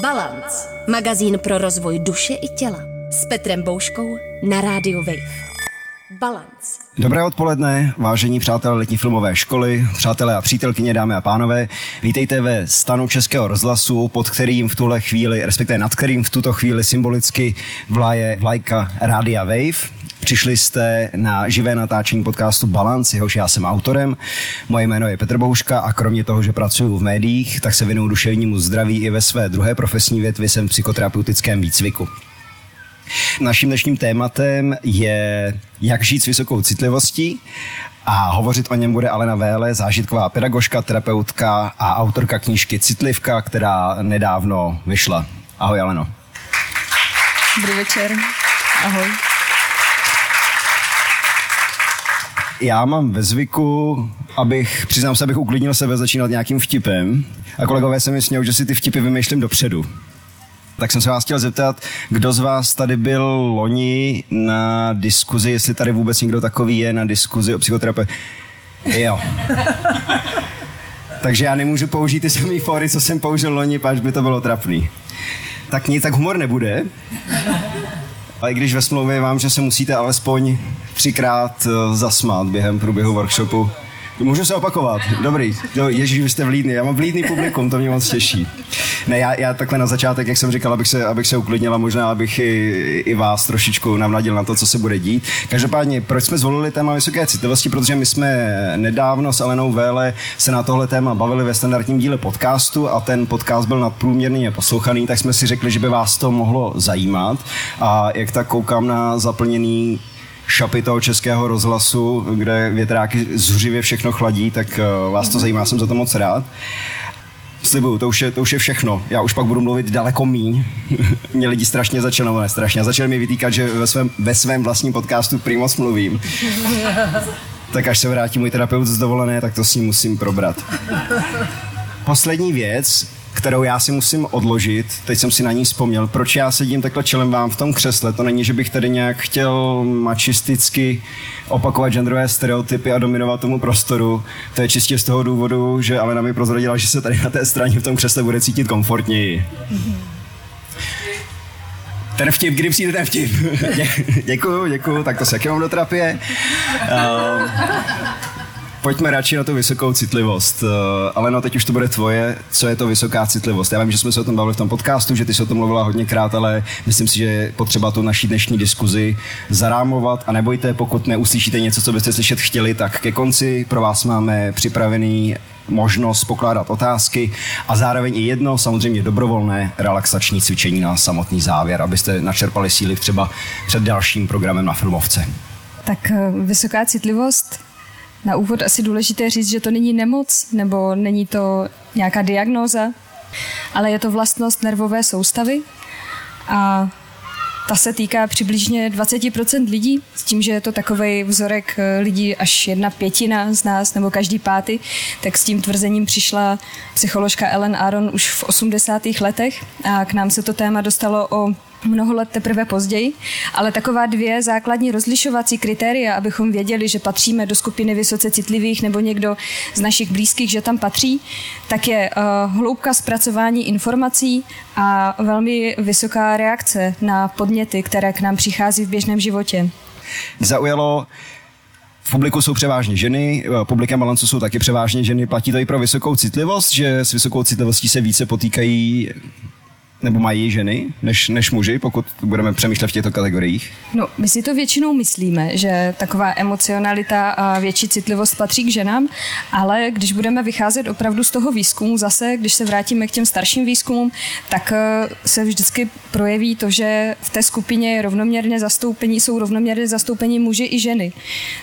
Balance. Magazín pro rozvoj duše i těla. S Petrem Bouškou na rádiu Wave. Balance. Dobré odpoledne, vážení přátelé letní filmové školy, přátelé a přítelkyně, dámy a pánové. Vítejte ve stanu Českého rozhlasu, pod kterým v tuhle chvíli, respektive nad kterým v tuto chvíli symbolicky vlaje vlajka Rádia Wave. Přišli jste na živé natáčení podcastu Balance, jehož já jsem autorem. Moje jméno je Petr Bouška a kromě toho, že pracuji v médiích, tak se věnuju duševnímu zdraví i ve své druhé profesní větvi jsem v psychoterapeutickém výcviku. Naším dnešním tématem je, jak žít s vysokou citlivostí a hovořit o něm bude Alena Véle, zážitková pedagožka, terapeutka a autorka knížky Citlivka, která nedávno vyšla. Ahoj Aleno. Dobrý večer. Ahoj. Já mám ve zvyku, abych, přiznám se, abych uklidnil sebe, začínat nějakým vtipem. A kolegové se mi smějou, že si ty vtipy vymýšlím dopředu. Tak jsem se vás chtěl zeptat, kdo z vás tady byl loni na diskuzi, jestli tady vůbec někdo takový je na diskuzi o psychoterapii. Jo. Takže já nemůžu použít ty samé fóry, co jsem použil loni, až by to bylo trapný. Tak nic, tak humor nebude. Ale když ve smlouvě vám, že se musíte alespoň třikrát eh, zasmát během průběhu workshopu, Můžu se opakovat. Dobrý. No, Ježíš, vy jste vlídný. Já mám vlídný publikum, to mě moc těší. Ne, já, já takhle na začátek, jak jsem říkal, abych se, abych se uklidnil a možná abych i, i vás trošičku navnadil na to, co se bude dít. Každopádně, proč jsme zvolili téma vysoké citlivosti? Protože my jsme nedávno s Alenou Véle se na tohle téma bavili ve standardním díle podcastu a ten podcast byl nadprůměrně poslouchaný, tak jsme si řekli, že by vás to mohlo zajímat. A jak tak koukám na zaplněný šapy toho českého rozhlasu, kde větráky zuřivě všechno chladí, tak eh, vás to zajímá, jsem za to moc rád. Slibuju, to už, je, to už je všechno. Já už pak budu mluvit daleko míň. Mě lidi strašně začali, no ne strašně, začali mi vytýkat, že ve svém, ve svém vlastním podcastu primoc mluvím. tak až se vrátí můj terapeut z dovolené, tak to s ním musím probrat. Poslední věc, kterou já si musím odložit. Teď jsem si na ní vzpomněl. Proč já sedím takhle čelem vám v tom křesle? To není, že bych tady nějak chtěl mačisticky opakovat genderové stereotypy a dominovat tomu prostoru. To je čistě z toho důvodu, že Alena mi prozradila, že se tady na té straně v tom křesle bude cítit komfortněji. Ten vtip, kdy přijde ten vtip? Dě- děkuju, děkuju, tak to se jaký mám do terapie. Uh, pojďme radši na tu vysokou citlivost. Uh, ale no, teď už to bude tvoje. Co je to vysoká citlivost? Já vím, že jsme se o tom bavili v tom podcastu, že ty jsi o tom mluvila hodněkrát, ale myslím si, že je potřeba tu naší dnešní diskuzi zarámovat a nebojte, pokud neuslyšíte něco, co byste slyšet chtěli, tak ke konci pro vás máme připravený možnost pokládat otázky a zároveň i jedno samozřejmě dobrovolné relaxační cvičení na samotný závěr, abyste načerpali síly třeba před dalším programem na filmovce. Tak eh, vysoká citlivost. Na úvod asi důležité říct, že to není nemoc nebo není to nějaká diagnóza, ale je to vlastnost nervové soustavy a ta se týká přibližně 20% lidí, s tím, že je to takový vzorek eh, lidí až jedna pětina z nás, nebo každý pátý, tak s tím tvrzením přišla psycholožka Ellen Aron už v 80. letech a k nám se to téma dostalo o mnoho let teprve později, ale taková dvě základní rozlišovací kritéria, abychom věděli, že patříme do skupiny vysoce citlivých nebo někdo z našich blízkých, že tam patří, tak je uh, hloubka zpracování informací a velmi vysoká reakce na podněty, které k nám přichází v běžném životě. Zaujalo v publiku jsou převážně ženy, eh, publikem balancu jsou taky převážně ženy. Platí to i pro vysokou citlivost, že s vysokou citlivostí se více potýkají nebo mají ženy než, než muži, pokud budeme přemýšlet v těchto kategoriích? No, my si to většinou myslíme, že taková emocionalita a větší citlivost patří k ženám, ale když budeme vycházet opravdu z toho výzkumu zase, když se vrátíme k těm starším výzkumům, tak eh, se vždycky projeví to, že v té skupině je rovnoměrně zastoupení, jsou rovnoměrně zastoupení muži i ženy.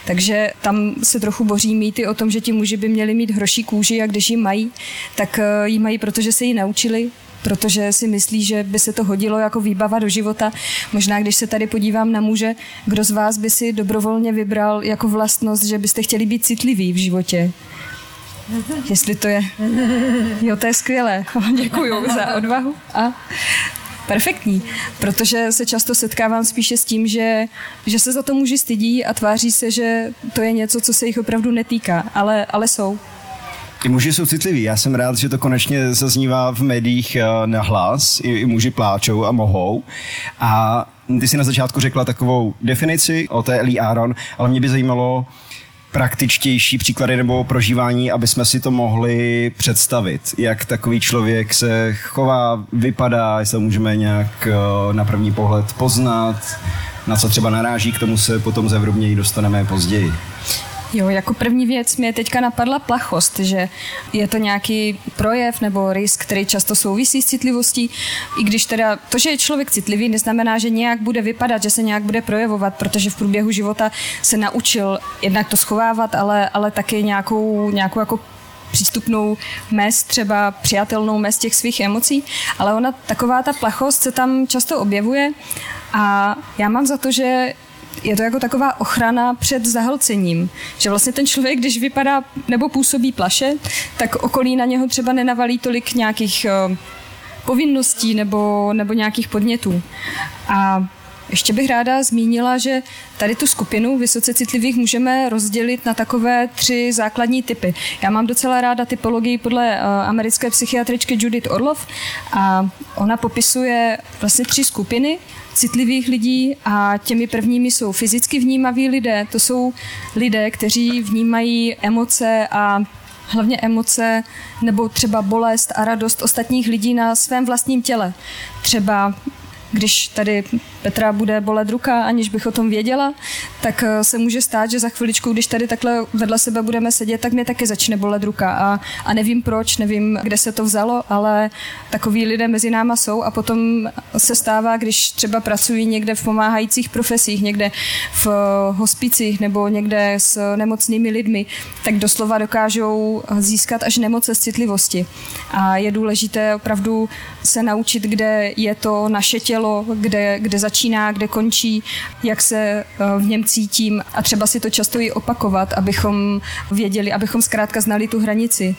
Takže tam se trochu boří mýty o tom, že ti muži by měli mít hroší kůži a když ji mají, tak eh, ji mají, protože se ji naučili, protože si myslí, že by se to hodilo jako výbava do života. Možná, když se tady podívám na muže, kdo z vás by si dobrovolně vybral jako vlastnost, že byste chtěli být citliví v životě? Jestli to je... Jo, to je skvělé. Děkuji za odvahu. A perfektní, protože se často setkávám spíše s tím, že, že se za to muži stydí a tváří se, že to je něco, co se jich opravdu netýká, ale, ale jsou. I muži jsou citliví. Já jsem rád, že to konečně zaznívá v médiích eh, na hlas. I, i muži pláčou a mohou. A ty si na začátku řekla takovou definici o té Ellie Aaron, ale mě by zajímalo, praktičtější příklady nebo prožívání, aby jsme si to mohli představit. Jak takový člověk se chová, vypadá, jestli můžeme nějak eh, na první pohled poznat, na co třeba naráží, k tomu se potom zevrubněji dostaneme později. Jo, jako první věc mě teďka napadla plachost, že je to nějaký projev nebo risk, který často souvisí s citlivostí. I když teda to, že je člověk citlivý, neznamená, že nějak bude vypadat, že se nějak bude projevovat, protože v průběhu života se naučil jednak to schovávat, ale, ale taky nějakou, nějakou jako přístupnou mez, třeba přijatelnou mez těch svých emocí, ale ona taková ta plachost se tam často objevuje a já mám za to, že je to jako taková ochrana před zahlcením. Že vlastně ten člověk, když vypadá nebo působí plaše, tak okolí na něho třeba nenavalí tolik nějakých uh, povinností nebo, nebo nějakých podnětů. A ještě bych ráda zmínila, že tady tu skupinu vysoce citlivých můžeme rozdělit na takové tři základní typy. Já mám docela ráda typologii podle uh, americké psychiatričky Judith Orlov a ona popisuje vlastně tři skupiny citlivých lidí a těmi prvními jsou fyzicky vnímaví lidé. To jsou lidé, kteří vnímají emoce a hlavně emoce nebo třeba bolest a radost ostatních lidí na svém vlastním těle. Třeba když tady Petra bude bolet ruka, aniž bych o tom věděla, tak eh, se může stát, že za chviličku, když tady takhle vedle sebe budeme sedět, tak mě taky začne bolet ruka. A, a nevím proč, nevím, kde se to vzalo, ale takový lidé mezi náma jsou a potom se stává, když třeba pracují někde v pomáhajících profesích, někde v eh, hospicích nebo někde s nemocnými lidmi, tak doslova dokážou získat až nemoce z citlivosti. A je důležité opravdu se naučit, kde je to naše tělo, kde, kde začíná, kde končí, jak se eh, v něm cítím a třeba si to často i opakovat, abychom věděli, abychom zkrátka znali tu hranici.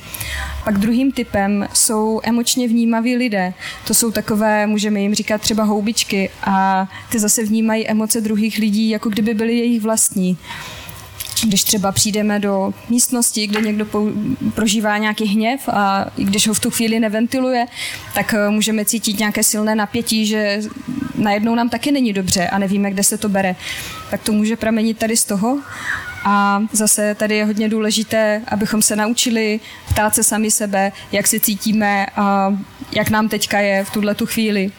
Pak druhým typem jsou emočně vnímaví lidé. To jsou takové, můžeme jim říkat třeba houbičky a ty zase vnímají emoce druhých lidí, jako kdyby byly jejich vlastní když třeba přijdeme do místnosti, kde někdo prožívá nějaký hněv a i když ho v tu chvíli neventiluje, tak eh, můžeme cítit nějaké silné napětí, že najednou nám taky není dobře a nevíme, kde se to bere. Tak to může pramenit tady z toho. A zase tady je hodně důležité, abychom se naučili ptát se sami sebe, jak se cítíme a jak nám teďka je v tuhle tu chvíli.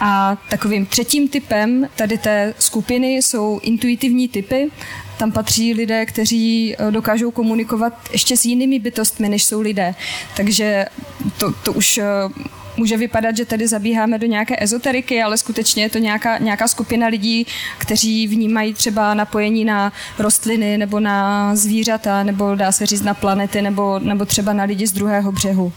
A takovým třetím typem tady té skupiny jsou intuitivní typy. Tam patří lidé, kteří eh, dokážou komunikovat ještě s jinými bytostmi, než jsou lidé. Takže to, to už eh, může vypadat, že tady zabíháme do nějaké ezoteriky, ale skutečně je to nějaká, nějaká skupina lidí, kteří vnímají třeba napojení na rostliny nebo na zvířata, nebo dá se říct na planety, nebo, nebo třeba na lidi z druhého břehu.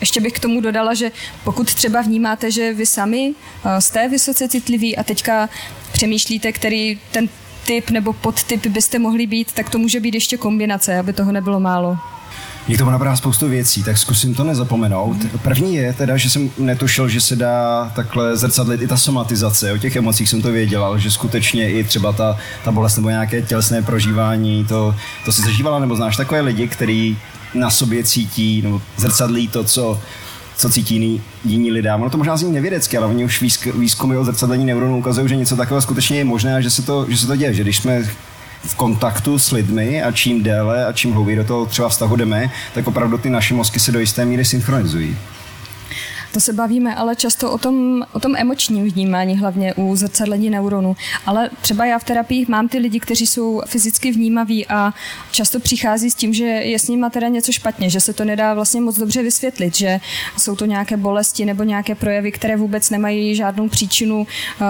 Ještě bych k tomu dodala, že pokud třeba vnímáte, že vy sami eh, jste vysoce citliví a teďka přemýšlíte, který ten typ nebo podtyp byste mohli být, tak to může být ještě kombinace, aby toho nebylo málo. Mě to napadá spoustu věcí, tak zkusím to nezapomenout. První je teda, že jsem netušil, že se dá takhle zrcadlit i ta somatizace. O těch emocích jsem to věděl, že skutečně i třeba ta, ta bolest nebo nějaké tělesné prožívání, to, to si zažívala, nebo znáš takové lidi, který na sobě cítí, nebo zrcadlí to, co, co cítí jiný, jiní lidé. Ono to možná zní nevědecky, ale oni už výzk, výzkumy o zrcadlení neuronů ukazují, že něco takového skutečně je možné a že se to, že se to děje. Že když jsme v kontaktu s lidmi a čím déle a čím hlouběji do toho třeba vztahu jdeme, tak opravdu ty naše mozky se do jisté míry synchronizují. To se bavíme ale často o tom, o tom emočním vnímání, hlavně u zrcadlení neuronů. Ale třeba já v terapii mám ty lidi, kteří jsou fyzicky vnímaví a často přichází s tím, že je s nimi teda něco špatně, že se to nedá vlastně moc dobře vysvětlit, že jsou to nějaké bolesti nebo nějaké projevy, které vůbec nemají žádnou příčinu,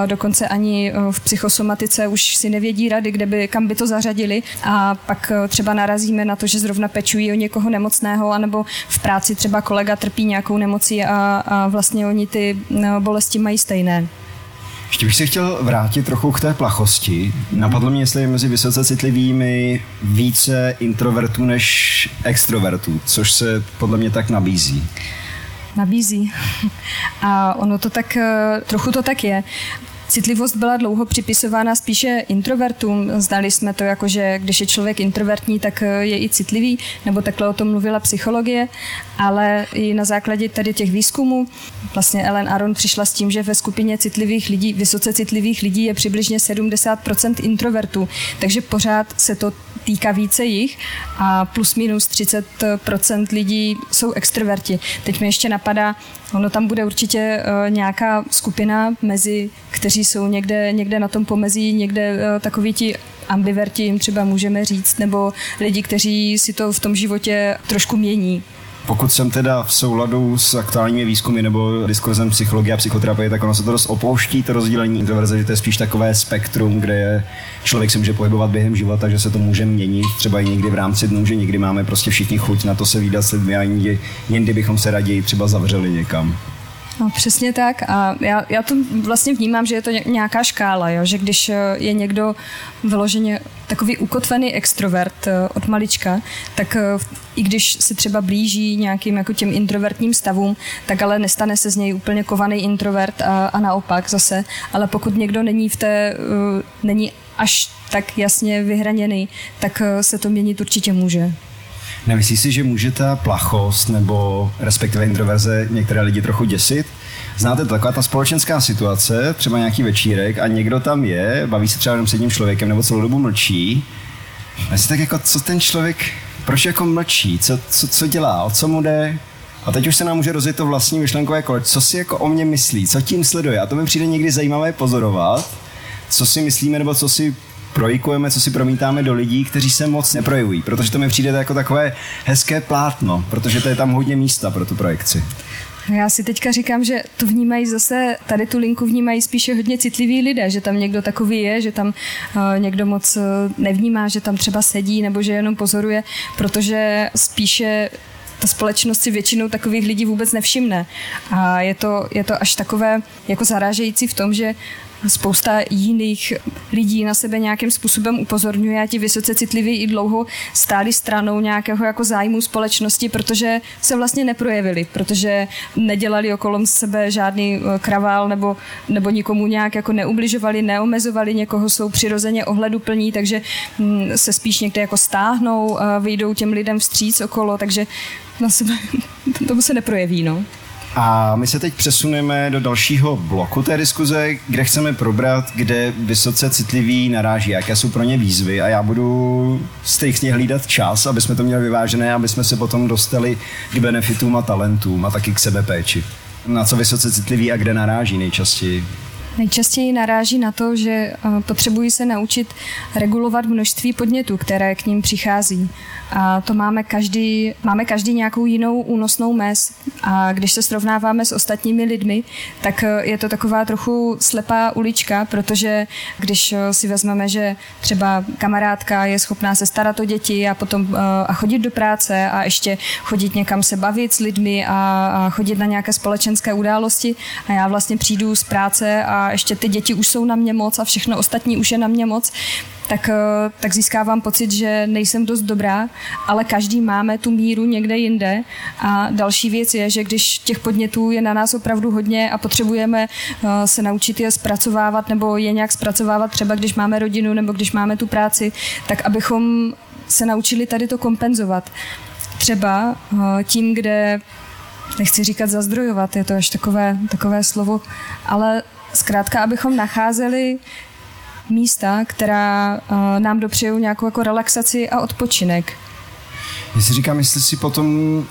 dokonce ani v psychosomatice už si nevědí rady, kde by, kam by to zařadili a pak třeba narazíme na to, že zrovna pečují o někoho nemocného, anebo v práci třeba kolega trpí nějakou nemocí a, a vlastně oni ty no, bolesti mají stejné. Ještě bych se chtěl vrátit trochu k té plachosti. Napadlo mě, jestli je mezi vysoce citlivými více introvertů než extrovertů, což se podle mě tak nabízí. Nabízí. A ono to tak, eh, trochu to tak je Citlivost byla dlouho připisována spíše introvertům. Znali jsme to jako, že když je člověk introvertní, tak je i citlivý, nebo takhle o tom mluvila psychologie, ale i na základě tady těch výzkumů vlastně Ellen Aron přišla s tím, že ve skupině citlivých lidí, vysoce citlivých lidí je přibližně 70% introvertů, takže pořád se to týká více jich a plus minus 30% lidí jsou extroverti. Teď mi ještě napadá, ono tam bude určitě uh, nějaká skupina mezi, kteří jsou někde, někde na tom pomezí, někde uh, takoví ti ambiverti jim třeba můžeme říct, nebo lidi, kteří si to v tom životě trošku mění. Pokud jsem teda v souladu s aktuálními výzkumy nebo diskurzem psychologie a psychoterapie, tak ono se to dost opouští, to rozdělení introverze, že to je spíš takové spektrum, kde je, člověk se může pohybovat během života, že se to může měnit, třeba i někdy v rámci dnů, že někdy máme prostě všichni chuť na to se výdat s lidmi a jindy, jindy bychom se raději třeba zavřeli někam. No, přesně tak. A já, já to vlastně vnímám, že je to nějaká škála, jo? že když eh, je někdo vyloženě takový ukotvený extrovert eh, od malička, tak eh, i když se třeba blíží nějakým jako těm introvertním stavům, tak ale nestane se z něj úplně kovaný introvert a, a naopak zase. Ale pokud někdo není v té, není až tak jasně vyhraněný, tak se to měnit určitě může. Nemyslíš si, že může ta plachost nebo respektive introverze některé lidi trochu děsit? Znáte to, taková ta společenská situace, třeba nějaký večírek a někdo tam je, baví se třeba jenom s jedním člověkem nebo celou dobu mlčí. A si tak jako, co ten člověk, proč jako mlčí, co, co, co dělá, o co mu jde, a teď už se nám může rozjet to vlastní myšlenkové kolo, co si jako o mě myslí, co tím sleduje. A to mi přijde někdy zajímavé pozorovat, co si myslíme nebo co si projikujeme, co si promítáme do lidí, kteří se moc neprojevují, protože to mi přijde jako takové hezké plátno, protože to je tam hodně místa pro tu projekci. Já si teďka říkám, že to vnímají zase, tady tu linku vnímají spíše hodně citliví lidé, že tam někdo takový je, že tam uh, někdo moc uh, nevnímá, že tam třeba sedí nebo že jenom pozoruje, protože spíše ta společnost si většinou takových lidí vůbec nevšimne. A je to, je to až takové jako zarážející v tom, že spousta jiných lidí na sebe nějakým způsobem upozorňuje a ti vysoce citliví i dlouho stáli stranou nějakého jako zájmu společnosti, protože se vlastně neprojevili, protože nedělali okolo sebe žádný eh, kravál nebo, nebo nikomu nějak jako neubližovali, neomezovali, někoho jsou přirozeně ohleduplní, takže hm, se spíš někde jako stáhnou, vyjdou těm lidem vstříc okolo, takže na sebe tomu se neprojeví. No. A my se teď přesuneme do dalšího bloku té diskuze, kde chceme probrat, kde vysoce citliví naráží, jaké jsou pro ně výzvy a já budu stejně hlídat čas, aby jsme to měli vyvážené, aby jsme se potom dostali k benefitům a talentům a taky k sebepéči. Na co vysoce citliví a kde naráží nejčastěji? Nejčastěji naráží na to, že eh, potřebují se naučit regulovat množství podnětů, které k ním přichází. A to máme každý, máme každý nějakou jinou únosnou mez. A když se srovnáváme s ostatními lidmi, tak eh, je to taková trochu slepá ulička, protože když eh, si vezmeme, že třeba kamarádka je schopná se starat o děti a potom a chodit do práce a ještě chodit někam se bavit s lidmi a, a chodit na nějaké společenské události a já vlastně přijdu z práce a ještě ty děti už jsou na mě moc a všechno ostatní už je na mě moc, tak, eh, tak získávám pocit, že nejsem dost dobrá, ale každý máme tu míru někde jinde. A další věc je, že když těch podnětů je na nás opravdu hodně a potřebujeme eh, se naučit je zpracovávat nebo je nějak zpracovávat, třeba když máme rodinu nebo když máme tu práci, tak abychom se naučili tady to kompenzovat. Třeba eh, tím, kde nechci říkat zazdrojovat, je to až takové, takové slovo, ale Zkrátka, abychom nacházeli místa, která uh, nám dopřejou nějakou jako relaxaci a odpočinek. Já si říkám, jestli si potom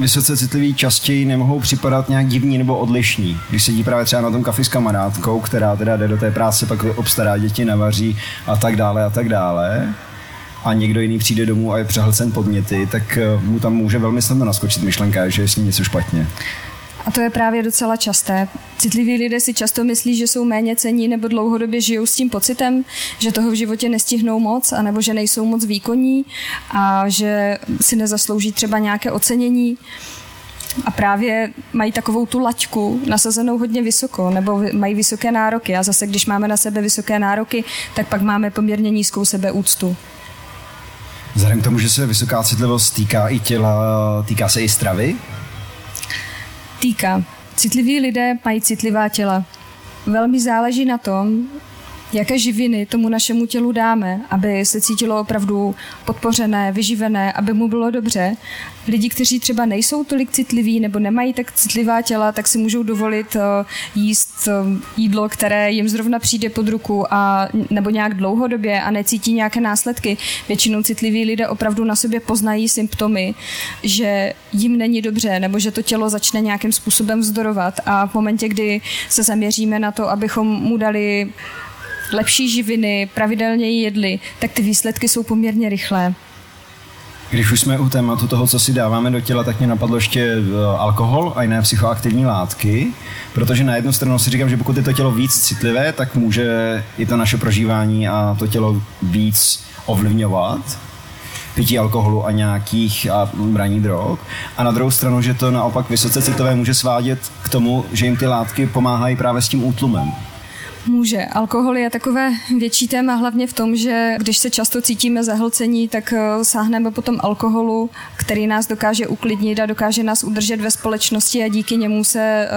vysoce citliví častěji nemohou připadat nějak divní nebo odlišní. Když sedí právě třeba na tom kafi s kamarádkou, která teda jde do té práce, pak obstará děti, navaří a tak dále a tak dále a někdo jiný přijde domů a je přehlcen podněty, tak eh, mu tam může velmi snadno naskočit myšlenka, že je s ním něco špatně. A to je právě docela časté. Citliví lidé si často myslí, že jsou méně cení nebo dlouhodobě žijou s tím pocitem, že toho v životě nestihnou moc, anebo že nejsou moc výkonní a že si nezaslouží třeba nějaké ocenění a právě mají takovou tu laťku nasazenou hodně vysoko, nebo mají vysoké nároky. A zase, když máme na sebe vysoké nároky, tak pak máme poměrně nízkou sebeúctu. Vzhledem k tomu, že se vysoká citlivost týká i těla, týká se i stravy, týká. Citliví lidé mají citlivá těla. velmi záleží na tom, jaké živiny tomu našemu tělu dáme, aby se cítilo opravdu podpořené, vyživené, aby mu bylo dobře. Lidi, kteří třeba nejsou tolik citliví nebo nemají tak citlivá těla, tak si můžou dovolit eh, jíst eh, jídlo, které jim zrovna přijde pod ruku a, nebo nějak dlouhodobě a necítí nějaké následky. Většinou citliví lidé opravdu na sobě poznají symptomy, že jim není dobře nebo že to tělo začne nějakým způsobem vzdorovat a v momentě, kdy se zaměříme na to, abychom mu dali lepší živiny, pravidelně jedli, tak ty výsledky jsou poměrně rychlé. Když už jsme u tématu toho, co si dáváme do těla, tak mě napadlo ještě eh, alkohol a jiné psychoaktivní látky, protože na jednu stranu si říkám, že pokud je to tělo víc citlivé, tak může i to naše prožívání a to tělo víc ovlivňovat pití alkoholu a nějakých a braní drog. A na druhou stranu, že to naopak vysoce citové může svádět k tomu, že jim ty látky pomáhají právě s tím útlumem. Může. Alkohol je takové větší téma hlavně v tom, že když se často cítíme zahlcení, tak eh, sáhneme potom alkoholu, který nás dokáže uklidnit a dokáže nás udržet ve společnosti a díky němu se eh,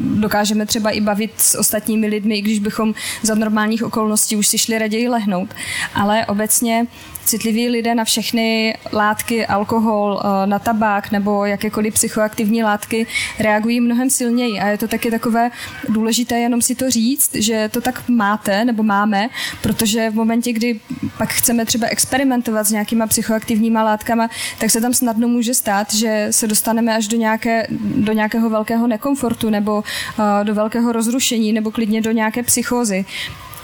dokážeme třeba i bavit s ostatními lidmi, i když bychom za normálních okolností už si šli raději lehnout. Ale obecně citliví lidé na všechny látky, alkohol, eh, na tabák nebo jakékoliv psychoaktivní látky reagují mnohem silněji. A je to taky takové důležité jenom si to říct, že to tak máte nebo máme, protože v momentě, kdy pak chceme třeba experimentovat s nějakýma psychoaktivníma látkama, tak se tam snadno může stát, že se dostaneme až do, nějaké, do nějakého velkého nekomfortu nebo uh, do velkého rozrušení nebo klidně do nějaké psychózy.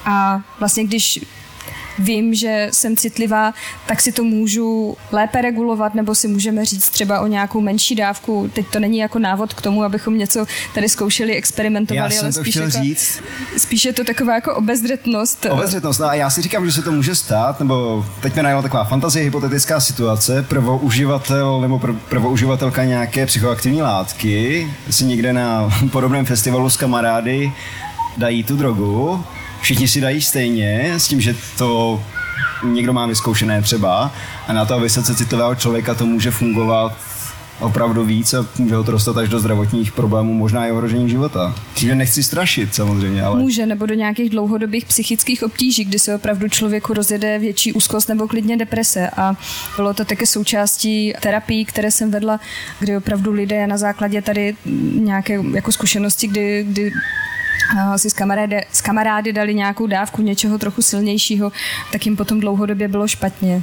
A vlastně když vím, že jsem citlivá, tak si to můžu lépe regulovat, nebo si můžeme říct třeba o nějakou menší dávku. Teď to není jako návod k tomu, abychom něco tady zkoušeli, experimentovali, já ale spíš, jako, říct. spíš je to taková jako obezřetnost. Obezřetnost, no a já si říkám, že se to může stát, nebo teď mi najela taková fantazie, hypotetická situace, prvouživatel nebo pr- prvouživatelka nějaké psychoaktivní látky si někde na podobném festivalu s kamarády dají tu drogu všichni si dají stejně, s tím, že to někdo má vyzkoušené třeba a na toho vysoce citlivého člověka to může fungovat opravdu víc a může ho to dostat až do zdravotních problémů, možná i ohrožení života. Tím nechci strašit samozřejmě, ale... Může, nebo do nějakých dlouhodobých psychických obtíží, kdy se opravdu člověku rozjede větší úzkost nebo klidně deprese. A bylo to také součástí terapii, které jsem vedla, kdy opravdu lidé na základě tady nějaké jako zkušenosti, kdy, kdy si s kamarády, s kamarády dali nějakou dávku něčeho trochu silnějšího, tak jim potom dlouhodobě bylo špatně.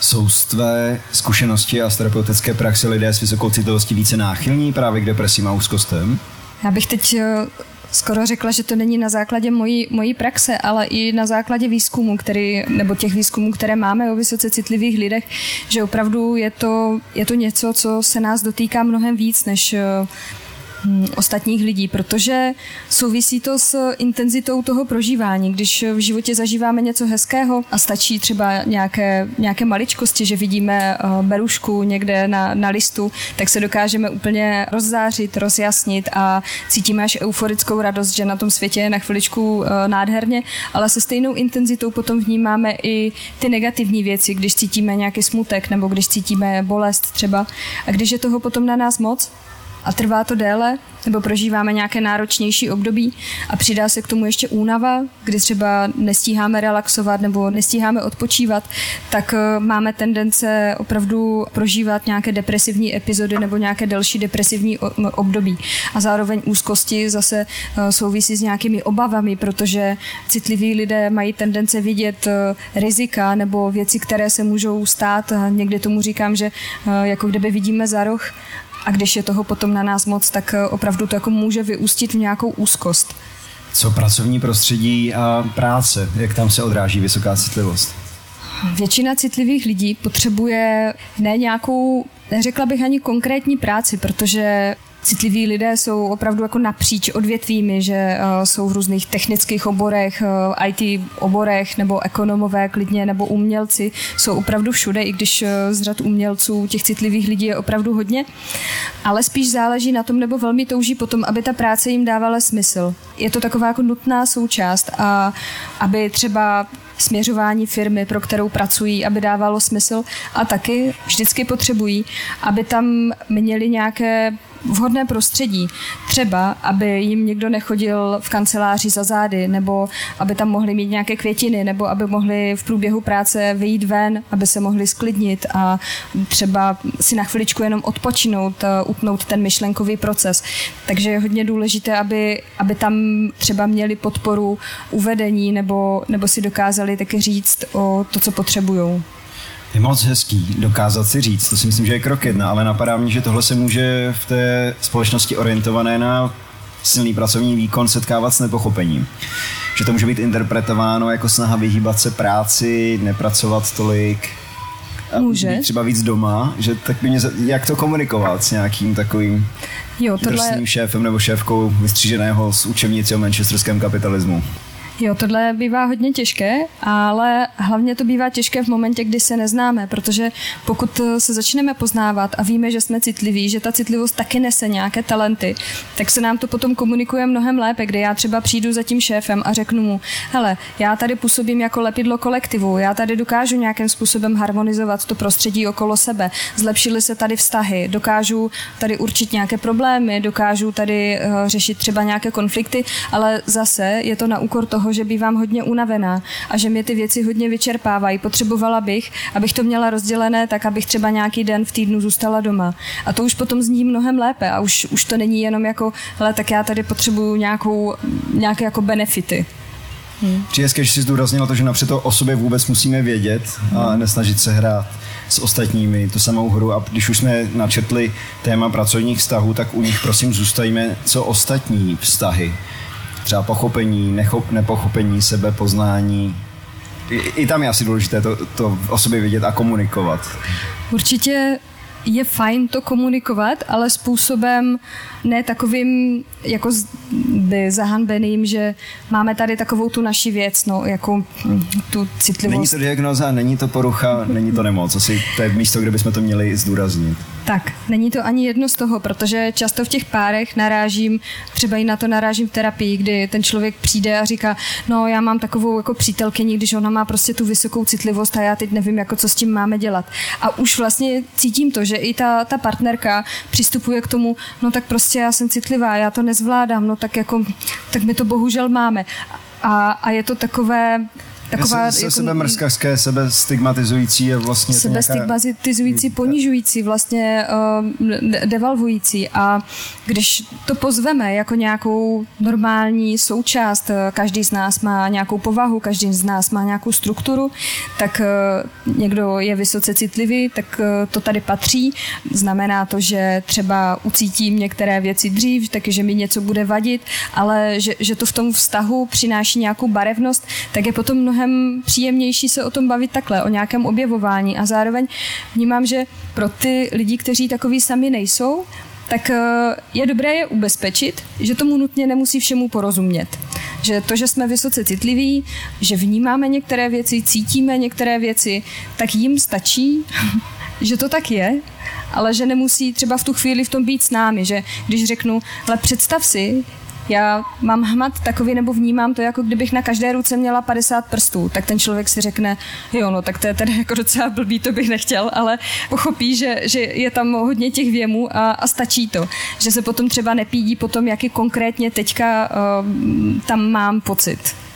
Jsou z tvé zkušenosti a z terapeutické praxe lidé s vysokou citlivostí více náchylní právě k depresím a úzkostem? Já bych teď eh, skoro řekla, že to není na základě mojí, mojí praxe, ale i na základě výzkumu, který, nebo těch výzkumů, které máme o vysoce citlivých lidech, že opravdu je to, je to něco, co se nás dotýká mnohem víc, než eh, ostatních lidí, protože souvisí to s intenzitou toho prožívání. Když v životě zažíváme něco hezkého a stačí třeba nějaké, nějaké maličkosti, že vidíme eh, berušku někde na, na listu, tak se dokážeme úplně rozzářit, rozjasnit a cítíme až euforickou radost, že na tom světě je na chviličku eh, nádherně, ale se stejnou intenzitou potom vnímáme i ty negativní věci, když cítíme nějaký smutek nebo když cítíme bolest třeba. A když je toho potom na nás moc, a trvá to déle, nebo prožíváme nějaké náročnější období a přidá se k tomu ještě únava, kdy třeba nestíháme relaxovat nebo nestíháme odpočívat, tak eh, máme tendence opravdu prožívat nějaké depresivní epizody nebo nějaké delší depresivní období. A zároveň úzkosti zase eh, souvisí s nějakými obavami, protože citliví lidé mají tendence vidět eh, rizika nebo věci, které se můžou stát. Někdy tomu říkám, že jako kdyby vidíme za roh a když je toho potom na nás moc, tak eh, opravdu to jako může vyústit v nějakou úzkost. Co pracovní prostředí a práce? Jak tam se odráží vysoká citlivost? Většina citlivých lidí potřebuje ne nějakou, neřekla bych ani konkrétní práci, protože citliví lidé jsou opravdu jako napříč odvětvími, že uh, jsou v různých technických oborech, eh, IT oborech, nebo ekonomové klidně, nebo umělci, jsou opravdu všude, i když uh, z řad umělců těch citlivých lidí je opravdu hodně, ale spíš záleží na tom, nebo velmi touží potom, aby ta práce jim dávala smysl. Je to taková jako nutná součást a aby třeba směřování firmy, pro kterou pracují, aby dávalo smysl a taky vždycky potřebují, aby tam měli nějaké vhodné prostředí. Třeba, aby jim někdo nechodil v kanceláři za zády, nebo aby tam mohli mít nějaké květiny, nebo aby mohli v průběhu práce vyjít ven, aby se mohli sklidnit a třeba si na chviličku jenom odpočinout, eh, utnout ten myšlenkový proces. Takže je hodně důležité, aby, aby tam třeba měli podporu uvedení nebo, nebo si dokázali taky říct o to, co potřebují. Je moc hezký dokázat si říct, to si myslím, že je krok jedna, ale napadá mě, že tohle se může v té společnosti orientované na silný pracovní výkon setkávat s nepochopením. Že to může být interpretováno jako snaha vyhýbat se práci, nepracovat tolik, Může. Třeba víc doma, že tak by mě, jak to komunikovat s nějakým takovým jo, tohle... šéfem nebo šéfkou vystříženého z učebnice o manchesterském kapitalismu. Jo, tohle bývá hodně těžké, ale hlavně to bývá těžké v momentě, kdy se neznáme, protože pokud se začneme poznávat a víme, že jsme citliví, že ta citlivost taky nese nějaké talenty, tak se nám to potom komunikuje mnohem lépe, kdy já třeba přijdu za tím šéfem a řeknu mu, hele, já tady působím jako lepidlo kolektivu, já tady dokážu nějakým způsobem harmonizovat to prostředí okolo sebe, zlepšily se tady vztahy, dokážu tady určit nějaké problémy, dokážu tady uh, řešit třeba nějaké konflikty, ale zase je to na úkor toho, že bývám hodně unavená a že mě ty věci hodně vyčerpávají. Potřebovala bych, abych to měla rozdělené tak, abych třeba nějaký den v týdnu zůstala doma. A to už potom zní mnohem lépe a už, už to není jenom jako, hele, tak já tady potřebuju nějakou, nějaké jako benefity. Hmm. Přijde že jsi zdůraznila to, že napřed o sobě vůbec musíme vědět a nesnažit se hrát s ostatními tu samou hru a když už jsme načetli téma pracovních vztahů, tak u nich prosím zůstajme co ostatní vztahy třeba pochopení, nechop, nepochopení, sebepoznání. I, I tam je asi důležité to, to o sobě vidět a komunikovat. Určitě je fajn to komunikovat, ale způsobem ne takovým jako by zahanbeným, že máme tady takovou tu naši věc, no, jako tu citlivost. Není to diagnoza, není to porucha, není to nemoc. Asi to je místo, kde bychom to měli zdůraznit. Tak, není to ani jedno z toho, protože často v těch párech narážím, třeba i na to narážím v terapii, kdy ten člověk přijde a říká, no já mám takovou jako přítelkyni, když ona má prostě tu vysokou citlivost a já teď nevím, jako co s tím máme dělat. A už vlastně cítím to, že i ta, ta partnerka přistupuje k tomu, no tak prostě já jsem citlivá, já to nezvládám, no tak jako, tak my to bohužel máme. A, a je to takové, taková... Se, jako, sebe mrzkařské, sebe stigmatizující je vlastně... Sebe stigmatizující, nějaká... ponižující, vlastně uh, devalvující. A když to pozveme jako nějakou normální součást, eh, každý z nás má nějakou povahu, každý z nás má nějakou strukturu, tak uh, někdo je vysoce citlivý, tak uh, to tady patří. Znamená to, že třeba ucítím některé věci dřív, takže mi něco bude vadit, ale že, že to v tom vztahu přináší nějakou barevnost, tak je potom mnohem mnohem příjemnější se o tom bavit takhle, o nějakém objevování a zároveň vnímám, že pro ty lidi, kteří takový sami nejsou, tak eh, je dobré je ubezpečit, že tomu nutně nemusí všemu porozumět. Že to, že jsme vysoce citliví, že vnímáme některé věci, cítíme některé věci, tak jim stačí, že to tak je, ale že nemusí třeba v tu chvíli v tom být s námi, že když řeknu, ale představ si, já mám hmat takový, nebo vnímám to, jako kdybych na každé ruce měla 50 prstů, tak ten člověk si řekne, jo, no tak to je tedy jako docela blbý, to bych nechtěl, ale pochopí, že, že je tam hodně těch věmů a, a stačí to. Že se potom třeba nepídí potom, jaký konkrétně teďka uh, tam mám pocit.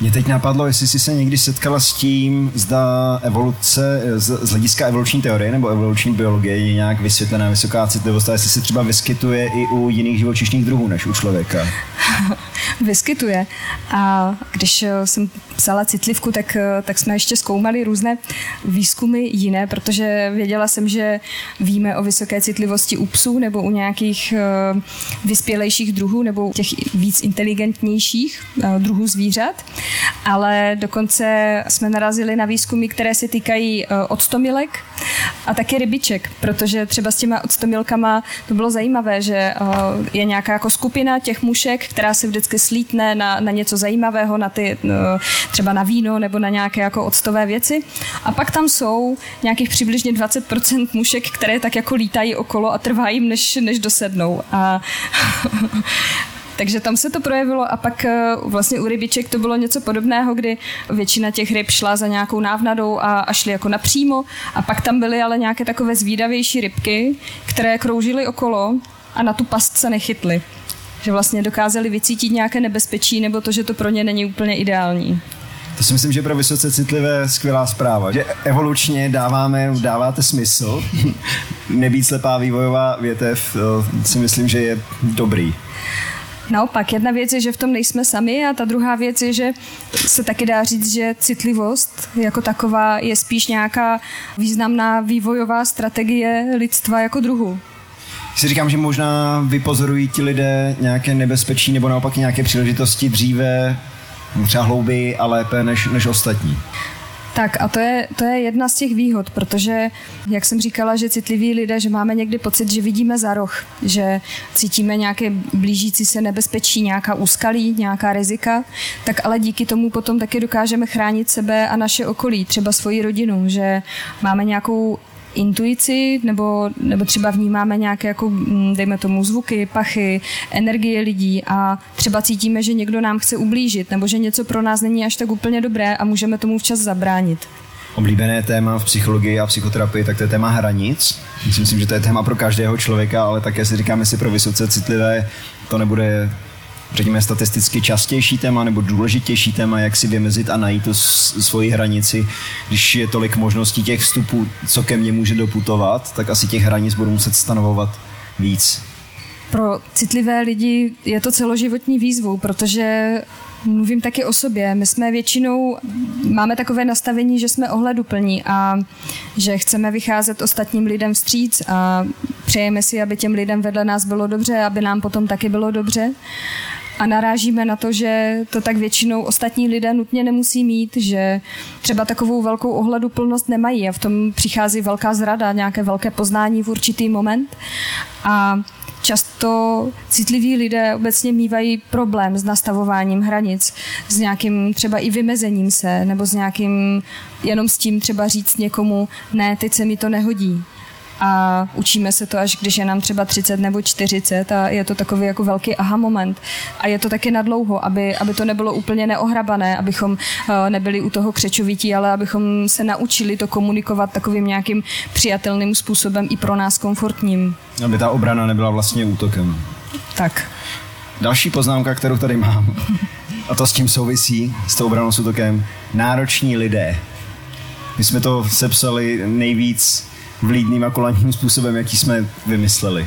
Mě teď napadlo, jestli jsi se někdy setkala s tím, zda evoluce z, z hlediska evoluční teorie nebo evoluční biologie je nějak vysvětlená vysoká citlivost a jestli se třeba vyskytuje i u jiných živočišných druhů než u člověka. vyskytuje. A když eh, jsem psala citlivku, tak, eh, tak jsme ještě zkoumali různé výzkumy jiné, protože věděla jsem, že víme o vysoké citlivosti u psů nebo u nějakých eh, vyspělejších druhů nebo u těch víc inteligentnějších druhů zvířat, ale dokonce jsme narazili na výzkumy, které se týkají odstomilek a taky rybiček, protože třeba s těma odstomilkama to bylo zajímavé, že je nějaká jako skupina těch mušek, která se vždycky slítne na, na něco zajímavého, na ty, no, třeba na víno nebo na nějaké jako octové věci. A pak tam jsou nějakých přibližně 20% mušek, které tak jako lítají okolo a trvá jim, než, než dosednou. A Takže tam se to projevilo a pak eh, vlastně u rybiček to bylo něco podobného, kdy většina těch ryb šla za nějakou návnadou a, a šly jako napřímo a pak tam byly ale nějaké takové zvídavější rybky, které kroužily okolo a na tu past se nechytli. Že vlastně dokázali vycítit nějaké nebezpečí nebo to, že to pro ně není úplně ideální. To si myslím, že pro vysoce citlivé skvělá zpráva, že evolučně dáváme, dáváte smysl. Nebýt slepá vývojová větev si myslím, že je dobrý. Naopak, jedna věc je, že v tom nejsme sami a ta druhá věc je, že se taky dá říct, že citlivost jako taková je spíš nějaká významná vývojová strategie lidstva jako druhu. Si říkám, že možná vypozorují ti lidé nějaké nebezpečí nebo naopak nějaké příležitosti dříve, třeba hlouběji a lépe než, než ostatní. Tak a to je, to je jedna z těch výhod, protože, jak jsem říkala, že citliví lidé, že máme někdy pocit, že vidíme za roh, že cítíme nějaké blížící se nebezpečí, nějaká úskalí, nějaká rizika, tak ale díky tomu potom taky dokážeme chránit sebe a naše okolí, třeba svoji rodinu, že máme nějakou intuici, nebo, nebo třeba vnímáme nějaké, jako, mm, dejme tomu, zvuky, pachy, energie lidí a třeba cítíme, že někdo nám chce ublížit, nebo že něco pro nás není až tak úplně dobré a můžeme tomu včas zabránit. Oblíbené téma v psychologii a psychoterapii, tak to je téma hranic. Myslím, že to je téma pro každého člověka, ale také si říkáme si pro vysoce citlivé, to nebude řekněme, statisticky častější téma nebo důležitější téma, jak si vymezit a najít tu svoji hranici. Když je tolik možností těch vstupů, co ke mně může doputovat, tak asi těch hranic budu muset stanovovat víc. Pro citlivé lidi je to celoživotní výzvou, protože mluvím taky o sobě. My jsme většinou, máme takové nastavení, že jsme ohleduplní a že chceme vycházet ostatním lidem vstříc a přejeme si, aby těm lidem vedle nás bylo dobře, aby nám potom taky bylo dobře a narážíme na to, že to tak většinou ostatní lidé nutně nemusí mít, že třeba takovou velkou ohledu plnost nemají a v tom přichází velká zrada, nějaké velké poznání v určitý moment a Často citliví lidé obecně mývají problém s nastavováním hranic, s nějakým třeba i vymezením se, nebo s nějakým jenom s tím třeba říct někomu, ne, teď se mi to nehodí a učíme se to až když je nám třeba 30 nebo 40 a je to takový jako velký aha moment. A je to taky na dlouho, aby, aby to nebylo úplně neohrabané, abychom eh, nebyli u toho křečovití, ale abychom se naučili to komunikovat takovým nějakým přijatelným způsobem i pro nás komfortním. Aby ta obrana nebyla vlastně útokem. Tak. Další poznámka, kterou tady mám, a to s tím souvisí, s tou obranou s útokem, nároční lidé. My jsme to sepsali nejvíc vlídným a kulantním způsobem, jaký jsme vymysleli.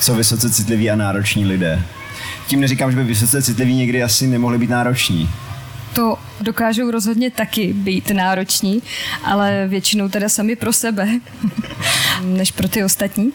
Jsou vysoce citliví a nároční lidé. Tím neříkám, že by vysoce citliví někdy asi nemohli být nároční. To dokážou rozhodně taky být nároční, ale většinou teda sami pro sebe, než pro ty ostatní.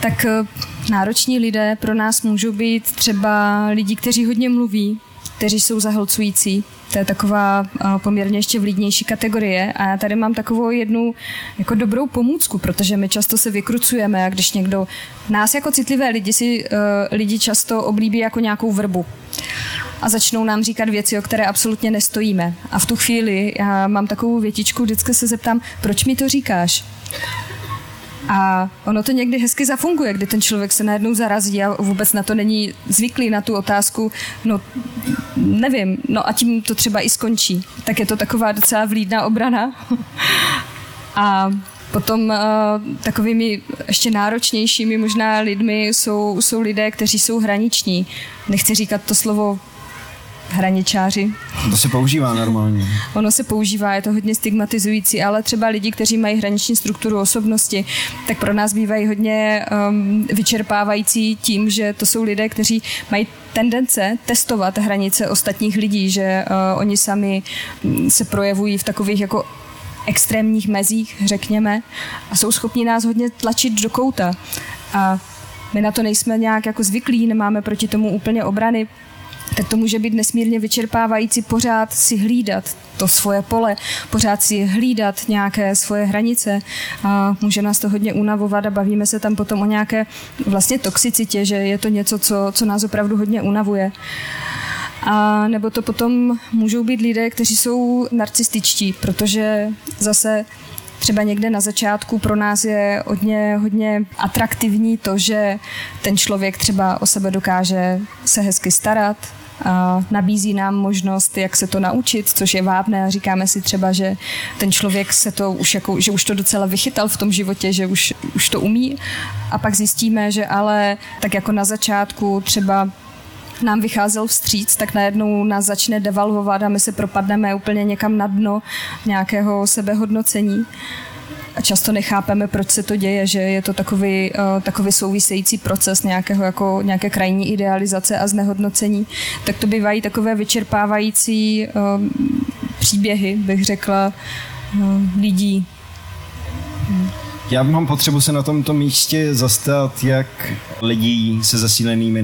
Tak eh, nároční lidé pro nás můžou být třeba lidi, kteří hodně mluví, kteří jsou zahlcující. To je taková poměrně ještě vlídnější kategorie. A já tady mám takovou jednu jako dobrou pomůcku, protože my často se vykrucujeme a když někdo, nás jako citlivé lidi si uh, lidi často oblíbí jako nějakou vrbu a začnou nám říkat věci, o které absolutně nestojíme. A v tu chvíli já mám takovou větičku, vždycky se zeptám, proč mi to říkáš? A ono to někdy hezky zafunguje, kdy ten člověk se najednou zarazí a vůbec na to není zvyklý na tu otázku, no nevím, no a tím to třeba i skončí. Tak je to taková docela vlídná obrana. a Potom uh, takovými ještě náročnějšími možná lidmi jsou, jsou lidé, kteří jsou hraniční. Nechci říkat to slovo hraničáři. To se používá normálně. Ono se používá, je to hodně stigmatizující, ale třeba lidi, kteří mají hraniční strukturu osobnosti, tak pro nás bývají hodně um, vyčerpávající tím, že to jsou lidé, kteří mají tendence testovat hranice ostatních lidí, že uh, oni sami mm, se projevují v takových jako extrémních mezích, řekněme, a jsou schopni nás hodně tlačit do kouta. A my na to nejsme nějak jako zvyklí, nemáme proti tomu úplně obrany, tak to může být nesmírně vyčerpávající pořád si hlídat to svoje pole, pořád si hlídat nějaké svoje hranice a může nás to hodně unavovat a bavíme se tam potom o nějaké vlastně toxicitě, že je to něco, co, co nás opravdu hodně unavuje. A nebo to potom můžou být lidé, kteří jsou narcističtí, protože zase třeba někde na začátku pro nás je hodně, hodně atraktivní to, že ten člověk třeba o sebe dokáže se hezky starat, nabízí nám možnost, jak se to naučit, což je vábné. Říkáme si třeba, že ten člověk se to už jako, že už to docela vychytal v tom životě, že už, už to umí. A pak zjistíme, že ale tak jako na začátku třeba nám vycházel vstříc, tak najednou nás začne devalvovat a my se propadneme úplně někam na dno nějakého sebehodnocení a často nechápeme, proč se to děje, že je to takový, uh, takový související proces nějakého, jako nějaké krajní idealizace a znehodnocení, tak to bývají takové vyčerpávající uh, příběhy, bych řekla, uh, lidí. Já mám potřebu se na tomto místě zastat jak lidí se zasílenými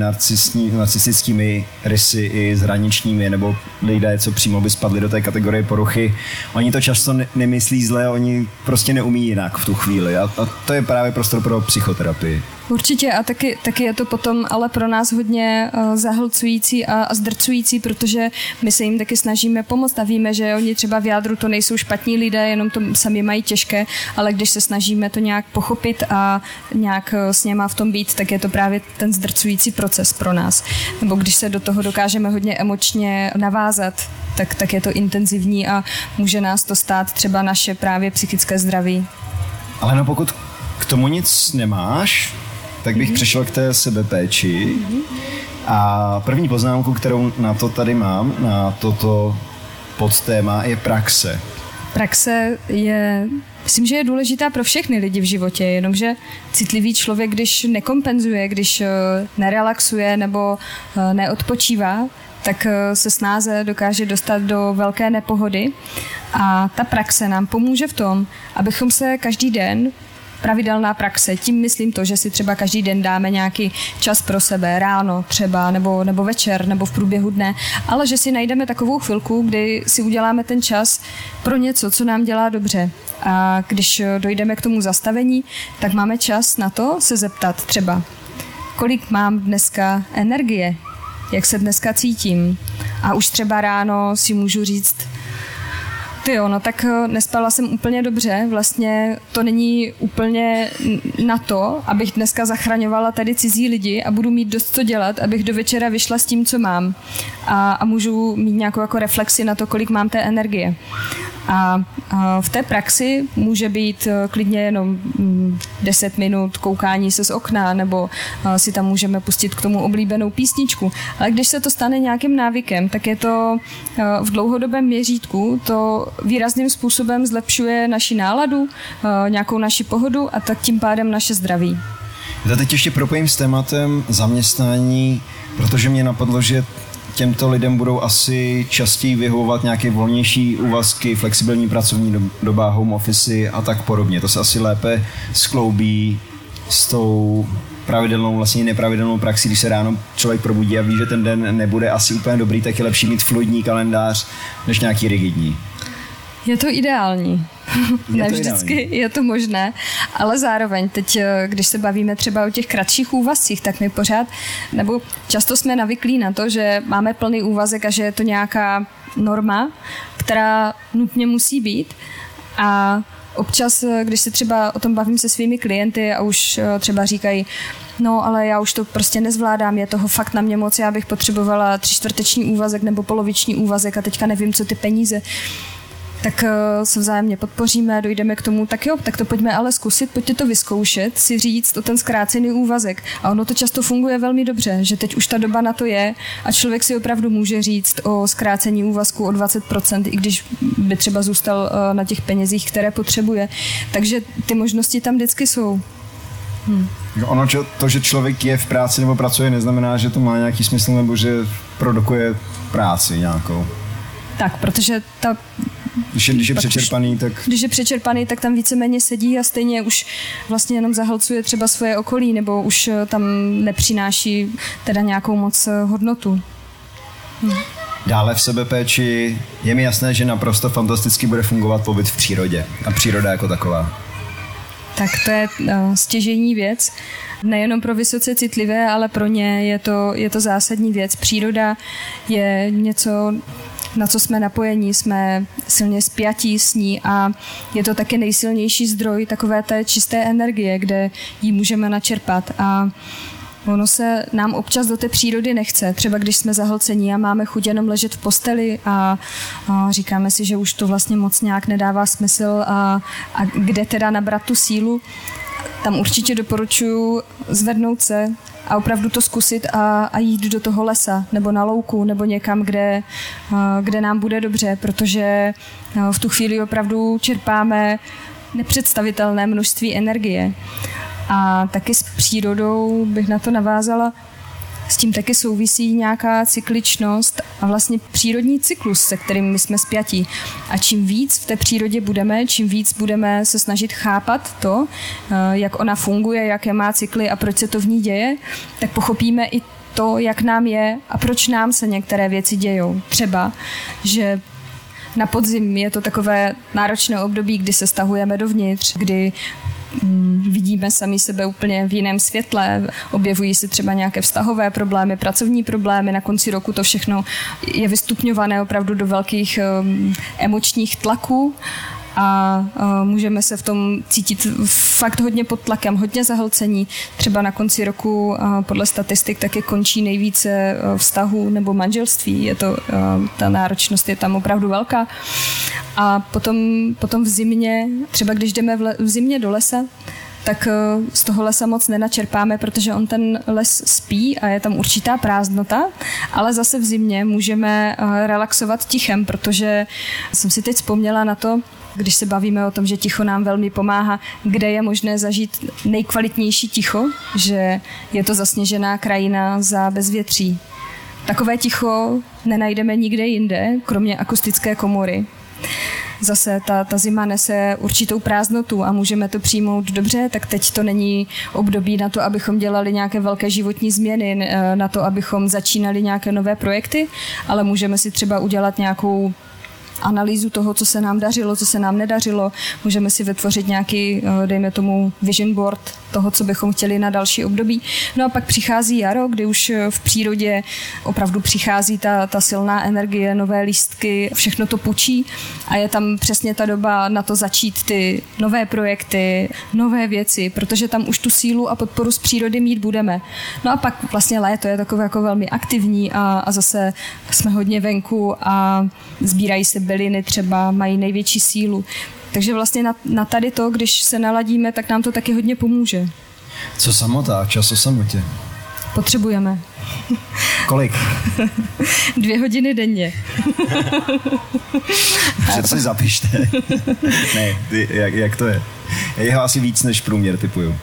narcistickými rysy i zhraničními, nebo lidé, co přímo by spadli do té kategorie poruchy. Oni to často ne- nemyslí zle, oni prostě neumí jinak v tu chvíli. A, a to je právě prostor pro psychoterapii. Určitě a taky, taky je to potom ale pro nás hodně uh, zahlcující a, a zdrcující, protože my se jim taky snažíme pomoct a víme, že oni třeba v jádru to nejsou špatní lidé, jenom to sami mají těžké, ale když se snažíme to nějak pochopit a nějak uh, s něma v tom být, tak je to právě ten zdrcující proces pro nás. Nebo když se do toho dokážeme hodně emočně navázat, tak, tak je to intenzivní a může nás to stát třeba naše právě psychické zdraví. Ale no pokud k tomu nic nemáš, tak bych mm-hmm. přešel k té sebepéči. Mm-hmm. A první poznámku, kterou na to tady mám, na toto podtéma, je praxe. Praxe je, myslím, že je důležitá pro všechny lidi v životě, jenomže citlivý člověk, když nekompenzuje, když eh, nerelaxuje nebo eh, neodpočívá, tak eh, se snáze dokáže dostat do velké nepohody. A ta praxe nám pomůže v tom, abychom se každý den pravidelná praxe. Tím myslím to, že si třeba každý den dáme nějaký čas pro sebe, ráno třeba, nebo, nebo večer, nebo v průběhu dne, ale že si najdeme takovou chvilku, kdy si uděláme ten čas pro něco, co nám dělá dobře. A když dojdeme k tomu zastavení, tak máme čas na to se zeptat třeba, kolik mám dneska energie, jak se dneska cítím. A už třeba ráno si můžu říct, ty jo, no tak eh, nespala jsem úplně dobře. Vlastně to není úplně na to, abych dneska zachraňovala tady cizí lidi a budu mít dost co dělat, abych do večera vyšla s tím, co mám. A, a můžu mít nějakou jako reflexi na to, kolik mám té energie. A v té praxi může být eh, klidně jenom 10 mm, minut koukání se z okna, nebo eh, si tam můžeme pustit k tomu oblíbenou písničku. Ale když se to stane nějakým návykem, tak je to eh, v dlouhodobém měřítku, to výrazným způsobem zlepšuje naši náladu, nějakou naši pohodu a tak tím pádem naše zdraví. Já teď ještě propojím s tématem zaměstnání, protože mě napadlo, že těmto lidem budou asi častěji vyhovovat nějaké volnější úvazky, flexibilní pracovní doba, home office a tak podobně. To se asi lépe skloubí s tou pravidelnou, vlastně nepravidelnou praxi, když se ráno člověk probudí a ví, že ten den nebude asi úplně dobrý, tak je lepší mít fluidní kalendář než nějaký rigidní. Je to ideální. Je ne to vždycky ideální. je to možné, ale zároveň teď, eh, když se bavíme třeba o těch kratších úvazcích, tak my pořád, nebo často jsme navyklí na to, že máme plný úvazek a že je to nějaká norma, která nutně musí být a občas, eh, když se třeba o tom bavím se svými klienty a už eh, třeba říkají, no ale já už to prostě nezvládám, je toho fakt na mě moc, já bych potřebovala tři čtvrteční úvazek nebo poloviční úvazek a teďka nevím, co ty peníze tak uh, se vzájemně podpoříme, dojdeme k tomu, tak jo, tak to pojďme ale zkusit, pojďte to vyzkoušet, si říct o ten zkrácený úvazek. A ono to často funguje velmi dobře, že teď už ta doba na to je a člověk si opravdu může říct o zkrácení úvazku o 20%, i když by třeba zůstal uh, na těch penězích, které potřebuje. Takže ty možnosti tam vždycky jsou. Hmm. Ono, to, že člověk je v práci nebo pracuje, neznamená, že to má nějaký smysl nebo že produkuje práci nějakou. Tak, protože ta když je, když je přečerpaný, už, tak... Když je přečerpaný, tak tam víceméně sedí a stejně už vlastně jenom zahlcuje třeba svoje okolí, nebo už eh, tam nepřináší teda nějakou moc eh, hodnotu. Hm. Dále v sebepéči je mi jasné, že naprosto fantasticky bude fungovat pobyt v přírodě a příroda jako taková. Tak to je uh, stěžení věc. Nejenom pro vysoce citlivé, ale pro ně je to, je to zásadní věc. Příroda je něco na co jsme napojení, jsme silně spjatí s ní a je to také nejsilnější zdroj takové té čisté energie, kde ji můžeme načerpat a ono se nám občas do té přírody nechce. Třeba když jsme zahlcení a máme chuť jenom ležet v posteli a, a říkáme si, že už to vlastně moc nějak nedává smysl a, a kde teda nabrat tu sílu, tam určitě doporučuji zvednout se a opravdu to zkusit a, a jít do toho lesa nebo na louku nebo někam, kde, kde nám bude dobře, protože v tu chvíli opravdu čerpáme nepředstavitelné množství energie. A taky s přírodou bych na to navázala, s tím taky souvisí nějaká cykličnost a vlastně přírodní cyklus, se kterým my jsme spjatí. A čím víc v té přírodě budeme, čím víc budeme se snažit chápat to, eh, jak ona funguje, jaké má cykly a proč se to v ní děje, tak pochopíme i to, jak nám je a proč nám se některé věci dějou. Třeba, že na podzim je to takové náročné období, kdy se stahujeme dovnitř, kdy vidíme sami sebe úplně v jiném světle, objevují se třeba nějaké vztahové problémy, pracovní problémy, na konci roku to všechno je vystupňované opravdu do velkých um, emočních tlaků a můžeme se v tom cítit fakt hodně pod tlakem, hodně zahlcení. Třeba na konci roku podle statistik taky končí nejvíce e, vztahů nebo manželství. Je to, e, ta náročnost je tam opravdu velká. A potom, potom v zimě, třeba když jdeme v, le, v zimě do lesa, tak e, z toho lesa moc nenačerpáme, protože on ten les spí a je tam určitá prázdnota, ale zase v zimě můžeme relaxovat tichem, protože jsem si teď vzpomněla na to, když se bavíme o tom, že ticho nám velmi pomáhá, kde je možné zažít nejkvalitnější ticho, že je to zasněžená krajina za bezvětří. Takové ticho nenajdeme nikde jinde, kromě akustické komory. Zase ta, ta zima nese určitou prázdnotu a můžeme to přijmout dobře, tak teď to není období na to, abychom dělali nějaké velké životní změny, na to, abychom začínali nějaké nové projekty, ale můžeme si třeba udělat nějakou analýzu toho, co se nám dařilo, co se nám nedařilo. Můžeme si vytvořit nějaký, eh, dejme tomu, vision board toho, co bychom chtěli na další období. No a pak přichází jaro, kdy už eh, v přírodě opravdu přichází ta, ta silná energie, nové lístky, všechno to pučí a je tam přesně ta doba na to začít ty nové projekty, nové věci, protože tam už tu sílu a podporu z přírody mít budeme. No a pak vlastně léto je takové jako velmi aktivní a, a zase jsme hodně venku a sbírají se byliny třeba, mají největší sílu. Takže vlastně na, na tady to, když se naladíme, tak nám to taky hodně pomůže. Co samota? Čas o samotě? Potřebujeme. Kolik? Dvě hodiny denně. Přece zapište. ne, ty, jak, jak to je? Je ho asi víc než průměr, typuju.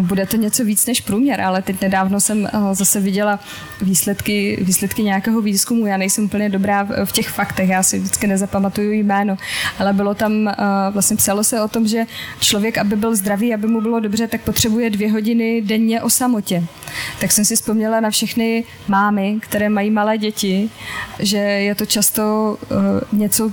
Bude to něco víc než průměr, ale teď nedávno jsem eh, zase viděla výsledky, výsledky nějakého výzkumu. Já nejsem úplně dobrá v těch faktech, já si vždycky nezapamatuju jméno, ale bylo tam, eh, vlastně psalo se o tom, že člověk, aby byl zdravý, aby mu bylo dobře, tak potřebuje dvě hodiny denně o samotě. Tak jsem si vzpomněla na všechny mámy, které mají malé děti, že je to často eh, něco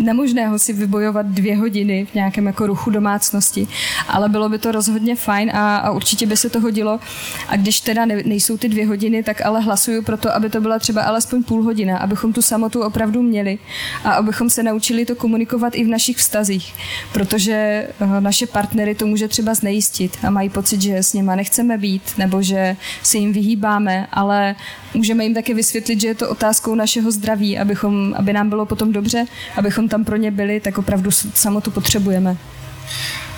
nemožného si vybojovat dvě hodiny v nějakém jako ruchu domácnosti, ale bylo by to rozhodně fajn a, a určitě by se to hodilo. A když teda ne, nejsou ty dvě hodiny, tak ale hlasuju pro to, aby to byla třeba alespoň půl hodina, abychom tu samotu opravdu měli a abychom se naučili to komunikovat i v našich vztazích, protože eh, naše partnery to může třeba znejistit a mají pocit, že s nima nechceme být nebo že se jim vyhýbáme, ale můžeme jim také vysvětlit, že je to otázkou našeho zdraví, abychom, aby nám bylo potom dobře, abychom tam pro ně byli, tak opravdu samotu potřebujeme.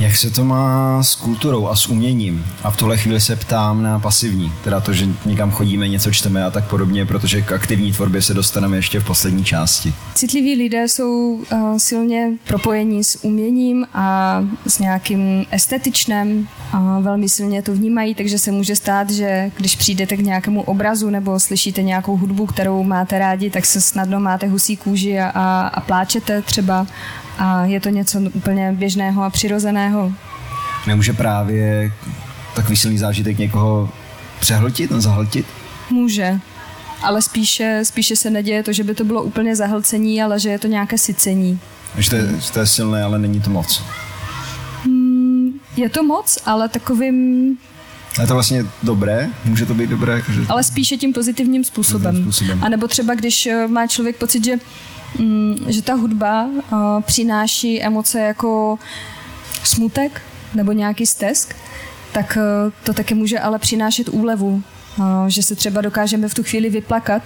Jak se to má s kulturou a s uměním? A v tuhle chvíli se ptám na pasivní, teda to, že někam chodíme, něco čteme a tak podobně, protože k aktivní tvorbě se dostaneme ještě v poslední části. Citliví lidé jsou uh, silně propojení s uměním a s nějakým estetičnem, a velmi silně to vnímají, takže se může stát, že když přijdete k nějakému obrazu nebo slyšíte nějakou hudbu, kterou máte rádi, tak se snadno máte husí kůži a, a, a pláčete třeba a je to něco úplně běžného a přirozeného. Nemůže právě takový silný zážitek někoho přehltit, no zahltit? Může, ale spíše, spíše se neděje to, že by to bylo úplně zahlcení, ale že je to nějaké sycení. Že to je, že to je silné, ale není to moc. Hmm, je to moc, ale takovým je to vlastně dobré? Může to být dobré? Jakože... Ale spíše tím pozitivním způsobem. způsobem. A nebo třeba, když eh, má člověk pocit, že Mm, že ta hudba přináší emoce jako smutek nebo nějaký stesk, tak eh, to také může ale přinášet úlevu, že se třeba dokážeme v tu chvíli vyplakat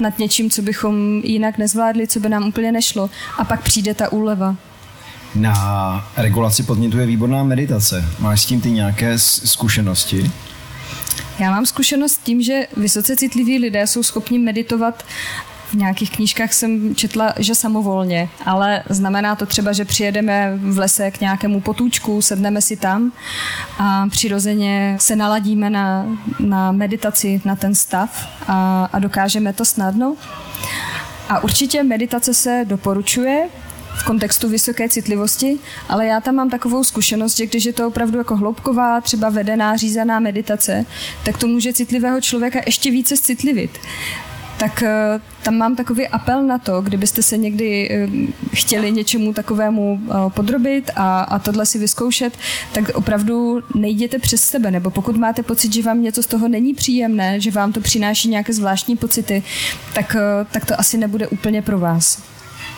nad něčím, co bychom jinak nezvládli, co by nám úplně nešlo. A pak přijde ta úleva. Na regulaci podnětu je výborná meditace. Máš s tím ty nějaké zkušenosti? Já mám zkušenost s tím, že vysoce citliví lidé jsou schopni meditovat nějakých knížkách jsem četla, že samovolně, ale znamená to třeba, že přijedeme v lese k nějakému potůčku, sedneme si tam a přirozeně se naladíme na, na meditaci, na ten stav a, a dokážeme to snadno. A určitě meditace se doporučuje, v kontextu vysoké citlivosti, ale já tam mám takovou zkušenost, že když je to opravdu jako hloubková, třeba vedená, řízená meditace, tak to může citlivého člověka ještě více citlivit tak eh, tam mám takový apel na to, kdybyste se někdy eh, chtěli něčemu takovému eh, podrobit a, a tohle si vyzkoušet, tak opravdu nejděte přes sebe, nebo pokud máte pocit, že vám něco z toho není příjemné, že vám to přináší nějaké zvláštní pocity, tak, tak to asi nebude úplně pro vás.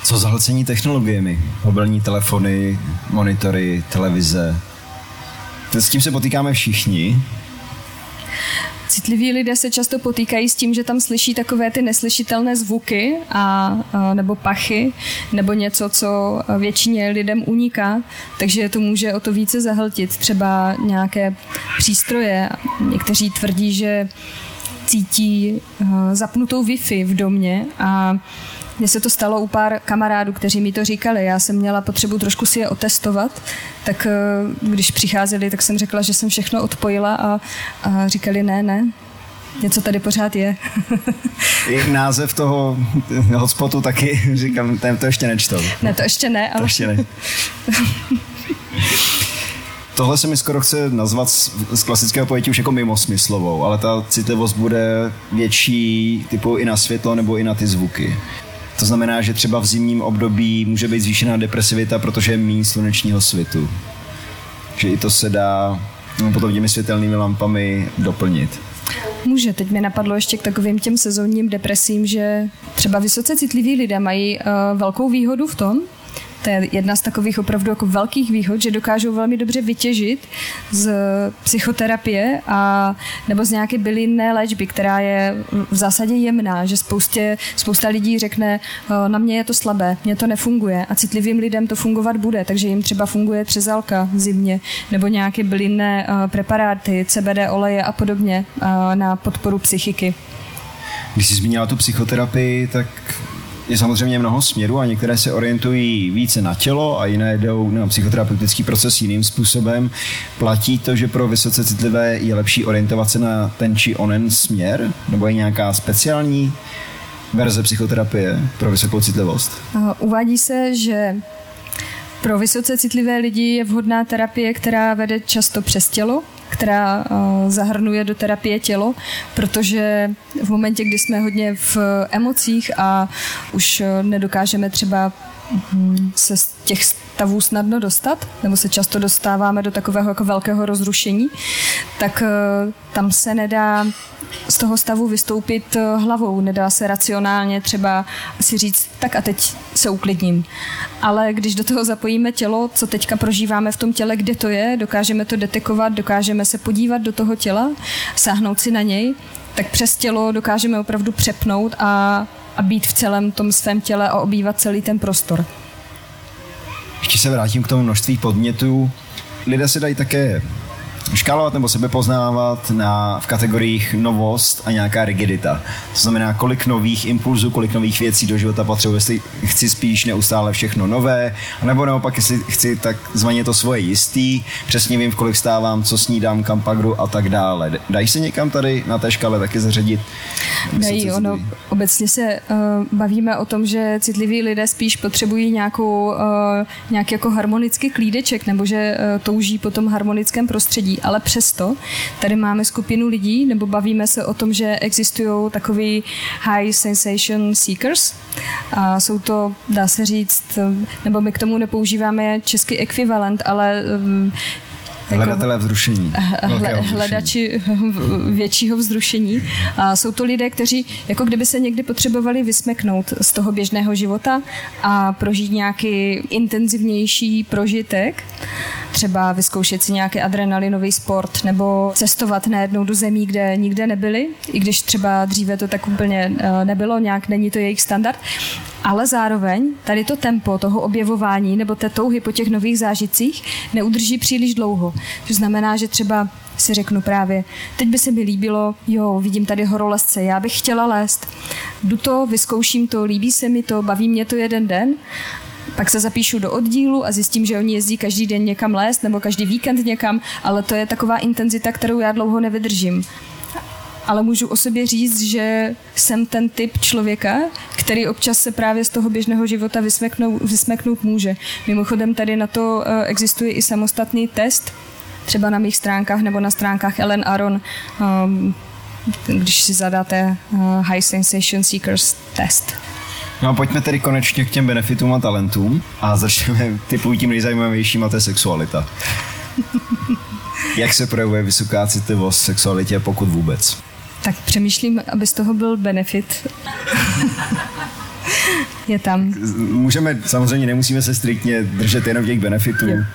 Co zahlcení technologiemi? Mobilní telefony, monitory, televize. S tím se potýkáme všichni. Citliví lidé se často potýkají s tím, že tam slyší takové ty neslyšitelné zvuky a, a nebo pachy, nebo něco, co většině lidem uniká, takže to může o to více zahltit. Třeba nějaké přístroje. Někteří tvrdí, že cítí zapnutou Wi-Fi v domě a mně se to stalo u pár kamarádů, kteří mi to říkali. Já jsem měla potřebu trošku si je otestovat, tak eh, když přicházeli, tak jsem řekla, že jsem všechno odpojila a, a říkali ne, ne, něco tady pořád je. I název toho hotspotu taky, říkám, ten to ještě nečtou. Ne, to ještě ne, ale... To ještě ne. Tohle se mi skoro chce nazvat z klasického pojetí už jako mimosmyslovou, ale ta citlivost bude větší typu i na světlo nebo i na ty zvuky. To znamená, že třeba v zimním období může být zvýšená depresivita, protože je méně slunečního svitu. Že i to se dá no, potom těmi světelnými lampami doplnit. Může. Teď mi napadlo ještě k takovým těm sezónním depresím, že třeba vysoce citliví lidé mají uh, velkou výhodu v tom, to je jedna z takových opravdu jako velkých výhod, že dokážou velmi dobře vytěžit z psychoterapie a nebo z nějaké bylinné léčby, která je v zásadě jemná, že spoustě, spousta lidí řekne, na mě je to slabé, mě to nefunguje a citlivým lidem to fungovat bude, takže jim třeba funguje třezalka zimně nebo nějaké bylinné preparáty, CBD oleje a podobně na podporu psychiky. Když jsi zmínila tu psychoterapii, tak je samozřejmě mnoho směrů a některé se orientují více na tělo a jiné jdou na psychoterapeutický proces jiným způsobem. Platí to, že pro vysoce citlivé je lepší orientovat se na ten či onen směr? Nebo je nějaká speciální verze psychoterapie pro vysokou citlivost? Uvádí se, že pro vysoce citlivé lidi je vhodná terapie, která vede často přes tělo, která uh, zahrnuje do terapie tělo, protože v momentě, kdy jsme hodně v emocích a už uh, nedokážeme třeba se z těch stavů snadno dostat, nebo se často dostáváme do takového jako velkého rozrušení, tak uh, tam se nedá z toho stavu vystoupit hlavou, nedá se racionálně třeba si říct, tak a teď se uklidním. Ale když do toho zapojíme tělo, co teďka prožíváme v tom těle, kde to je, dokážeme to detekovat, dokážeme se podívat do toho těla, sáhnout si na něj, tak přes tělo dokážeme opravdu přepnout a, a být v celém tom svém těle a obývat celý ten prostor. Ještě se vrátím k tomu množství podnětů. Lidé si dají také škálovat nebo sebepoznávat na, v kategoriích novost a nějaká rigidita. To znamená, kolik nových impulzů, kolik nových věcí do života potřebuji, jestli chci spíš neustále všechno nové, nebo naopak, jestli chci tak zvaně to svoje jistý, přesně vím, v kolik stávám, co snídám, kam pak jdu a tak dále. Dají se někam tady na té škále taky zařadit? Dají, ono, obecně se uh, bavíme o tom, že citliví lidé spíš potřebují nějakou, uh, nějaký jako harmonický klídeček, nebo že uh, touží po tom harmonickém prostředí ale přesto tady máme skupinu lidí, nebo bavíme se o tom, že existují takový high sensation seekers. A jsou to, dá se říct, nebo my k tomu nepoužíváme český ekvivalent, ale Hledatelé vzrušení. Hle, hledači většího vzrušení. A jsou to lidé, kteří jako kdyby se někdy potřebovali vysmeknout z toho běžného života a prožít nějaký intenzivnější prožitek třeba vyzkoušet si nějaký adrenalinový sport nebo cestovat najednou do zemí, kde nikde nebyli, i když třeba dříve to tak úplně eh, nebylo, nějak není to jejich standard, ale zároveň tady to tempo toho objevování nebo té touhy po těch nových zážitcích neudrží příliš dlouho. To znamená, že třeba si řeknu právě, teď by se mi líbilo, jo, vidím tady horolezce, já bych chtěla lézt. Jdu to, vyzkouším to, líbí se mi to, baví mě to jeden den pak se zapíšu do oddílu a zjistím, že oni jezdí každý den někam lézt nebo každý víkend někam, ale to je taková intenzita, kterou já dlouho nevydržím ale můžu o sobě říct, že jsem ten typ člověka, který občas se právě z toho běžného života vysmeknout, vysmeknout může. Mimochodem tady na to eh, existuje i samostatný test, třeba na mých stránkách nebo na stránkách Ellen Aron, um, když si zadáte uh, High Sensation Seekers test. No a pojďme tedy konečně k těm benefitům a talentům a začneme typu tím nejzajímavějším a to je sexualita. Jak se projevuje vysoká citlivost v sexualitě, pokud vůbec? Tak přemýšlím, aby z toho byl benefit. je tam. Můžeme, samozřejmě nemusíme se striktně držet jenom těch benefitů. Je.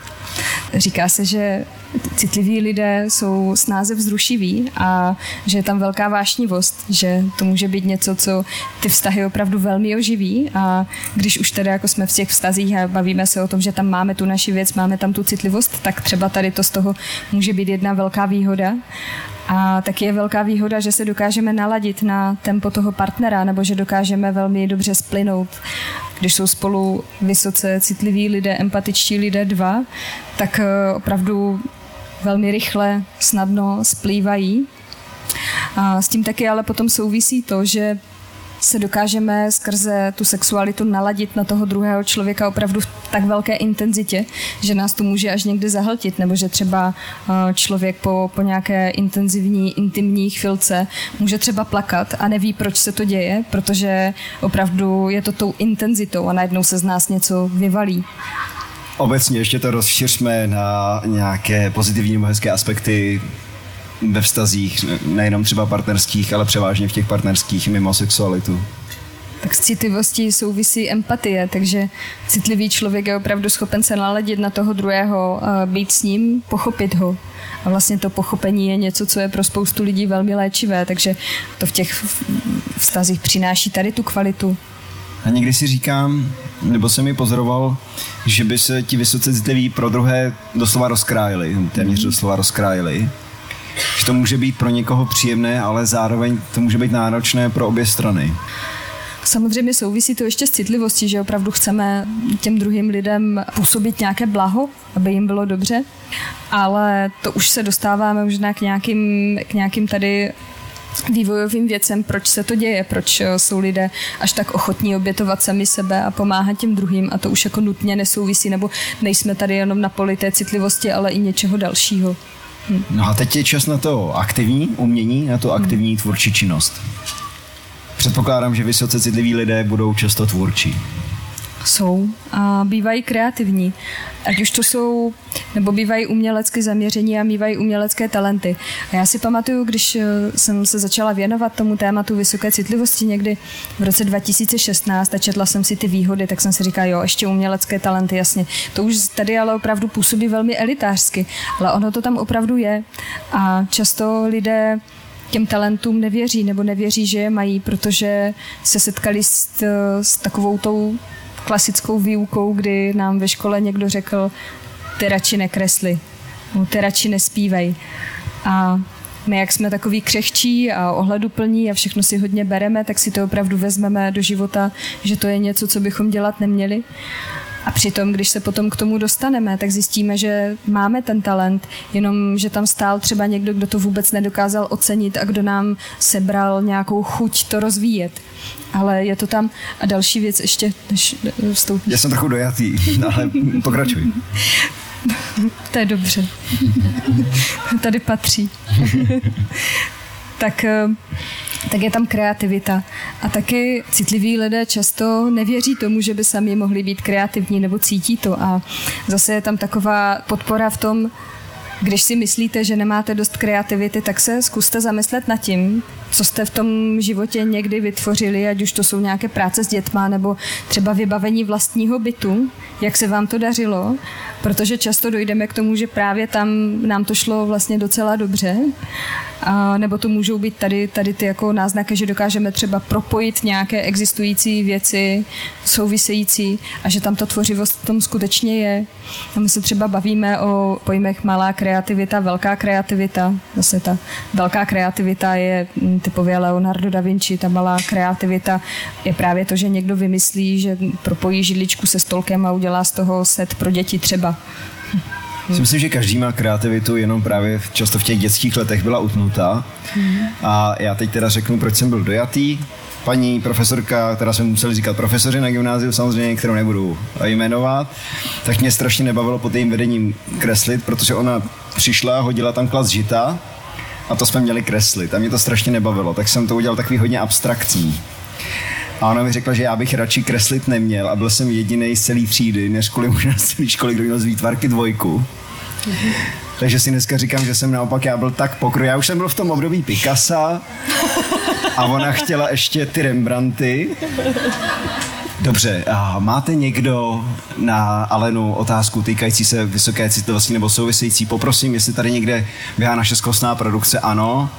Říká se, že citliví lidé jsou snáze vzrušiví a že je tam velká vášnivost, že to může být něco, co ty vztahy opravdu velmi oživí a když už tedy jako jsme v těch vztazích a bavíme se o tom, že tam máme tu naši věc, máme tam tu citlivost, tak třeba tady to z toho může být jedna velká výhoda. A taky je velká výhoda, že se dokážeme naladit na tempo toho partnera, nebo že dokážeme velmi dobře splynout. Když jsou spolu vysoce citliví lidé, empatičtí lidé dva, tak eh, opravdu velmi rychle, snadno splývají. A s tím taky ale potom souvisí to, že se dokážeme skrze tu sexualitu naladit na toho druhého člověka opravdu v tak velké intenzitě, že nás to může až někdy zahltit, nebo že třeba eh, člověk po, po nějaké intenzivní, intimní chvilce může třeba plakat a neví, proč se to děje, protože opravdu je to tou intenzitou a najednou se z nás něco vyvalí. Obecně ještě to rozšiřme na nějaké pozitivní nebo hezké aspekty ve vztazích, nejenom třeba partnerských, ale převážně v těch partnerských mimo sexualitu. Tak s citlivostí souvisí empatie, takže citlivý člověk je opravdu schopen se naladit na toho druhého, být s ním, pochopit ho. A vlastně to pochopení je něco, co je pro spoustu lidí velmi léčivé, takže to v těch vztazích přináší tady tu kvalitu. A někdy si říkám, nebo jsem mi pozoroval, že by se ti vysoce citliví pro druhé doslova rozkrájeli, téměř mm. doslova rozkrájeli. Že to může být pro někoho příjemné, ale zároveň to může být náročné pro obě strany. Samozřejmě souvisí to ještě s citlivostí, že opravdu chceme těm druhým lidem působit nějaké blaho, aby jim bylo dobře, ale to už se dostáváme možná k nějakým, k nějakým tady vývojovým věcem, proč se to děje, proč eh, jsou lidé až tak ochotní obětovat sami sebe a pomáhat těm druhým a to už jako nutně nesouvisí, nebo nejsme tady jenom na poli té citlivosti, ale i něčeho dalšího. Hm. No a teď je čas na to aktivní umění, na to aktivní hm. tvůrčí činnost. Předpokládám, že vysoce citliví lidé budou často tvůrčí jsou a bývají kreativní. Ať už to jsou, nebo bývají umělecky zaměření a bývají umělecké talenty. A já si pamatuju, když eh, jsem se začala věnovat tomu tématu vysoké citlivosti někdy v roce 2016 a četla jsem si ty výhody, tak jsem si říkala, jo, ještě umělecké talenty, jasně. To už tady ale opravdu působí velmi elitářsky, ale ono to tam opravdu je. A často lidé těm talentům nevěří nebo nevěří, že je mají, protože se setkali s, s takovou tou klasickou výukou, kdy nám ve škole někdo řekl, ty radši nekresli, ty radši nespívej. A my, jak jsme takový křehčí a ohleduplní a všechno si hodně bereme, tak si to opravdu vezmeme do života, že to je něco, co bychom dělat neměli. A přitom, když se potom k tomu dostaneme, tak zjistíme, že máme ten talent, jenom že tam stál třeba někdo, kdo to vůbec nedokázal ocenit a kdo nám sebral nějakou chuť to rozvíjet. Ale je to tam. A další věc ještě, než vstoupí. Já jsem trochu dojatý, ale pokračuj. to je dobře. Tady patří. tak eh, tak je tam kreativita. A taky citliví lidé často nevěří tomu, že by sami mohli být kreativní nebo cítí to. A zase je tam taková podpora v tom, když si myslíte, že nemáte dost kreativity, tak se zkuste zamyslet nad tím, co jste v tom životě někdy vytvořili, ať už to jsou nějaké práce s dětma nebo třeba vybavení vlastního bytu, jak se vám to dařilo, protože často dojdeme k tomu, že právě tam nám to šlo vlastně docela dobře, a, nebo to můžou být tady, tady ty jako náznaky, že dokážeme třeba propojit nějaké existující věci související a že tam ta tvořivost v tom skutečně je. A my se třeba bavíme o pojmech malá kreativita, velká kreativita. Zase ta velká kreativita je mm, typově Leonardo da Vinci, ta malá kreativita je právě to, že někdo vymyslí, že propojí židličku se stolkem a udělá z toho set pro děti třeba. Hmm. Myslím, že každý má kreativitu, jenom právě často v těch dětských letech byla utnutá. Hmm. A já teď teda řeknu, proč jsem byl dojatý. Paní profesorka, která jsme museli říkat profesoři na gymnáziu, samozřejmě, kterou nebudu jmenovat, tak mě strašně nebavilo pod jejím vedením kreslit, protože ona přišla, hodila tam klas žita a to jsme měli kreslit a mě to strašně nebavilo, tak jsem to udělal takový hodně abstraktní. A ona mi řekla, že já bych radši kreslit neměl a byl jsem jediný z celé třídy, než kvůli možná z celé školy, kdo měl z výtvarky dvojku. Takže si dneska říkám, že jsem naopak, já byl tak pokroj. Já už jsem byl v tom období Picasa a ona chtěla ještě ty Rembrandty. Dobře, a máte někdo na Alenu otázku týkající se vysoké citlivosti nebo související? Poprosím, jestli tady někde běhá naše zkostná produkce. Ano.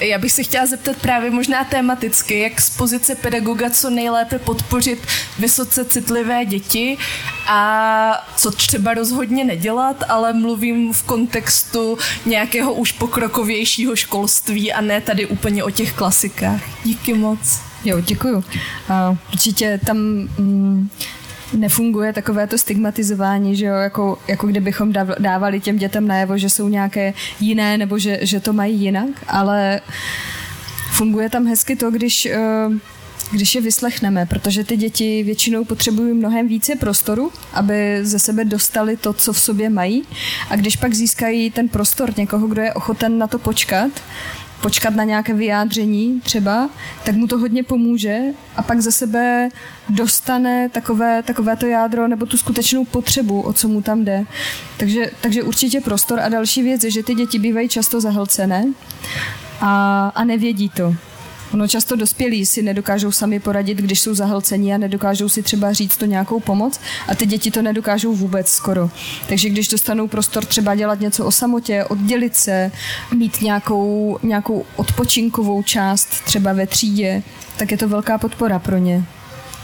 Já bych se chtěla zeptat právě možná tematicky, jak z pozice pedagoga co nejlépe podpořit vysoce citlivé děti a co třeba rozhodně nedělat, ale mluvím v kontextu nějakého už pokrokovějšího školství a ne tady úplně o těch klasikách. Díky moc. Jo, děkuju. Uh, určitě tam mm, nefunguje takové to stigmatizování, že jo, jako, jako kdybychom dávali těm dětem najevo, že jsou nějaké jiné nebo že, že to mají jinak, ale funguje tam hezky to, když eh, když je vyslechneme, protože ty děti většinou potřebují mnohem více prostoru, aby ze sebe dostali to, co v sobě mají. A když pak získají ten prostor někoho, kdo je ochoten na to počkat, počkat na nějaké vyjádření třeba, tak mu to hodně pomůže a pak za sebe dostane takové, takové to jádro nebo tu skutečnou potřebu, o co mu tam jde. Takže, takže určitě prostor a další věc je, že ty děti bývají často zahlcené a, a nevědí to. Ono často dospělí si nedokážou sami poradit, když jsou zahlcení a nedokážou si třeba říct to nějakou pomoc a ty děti to nedokážou vůbec skoro. Takže když dostanou prostor třeba dělat něco o samotě, oddělit se, mít nějakou, nějakou odpočinkovou část třeba ve třídě, tak je to velká podpora pro ně.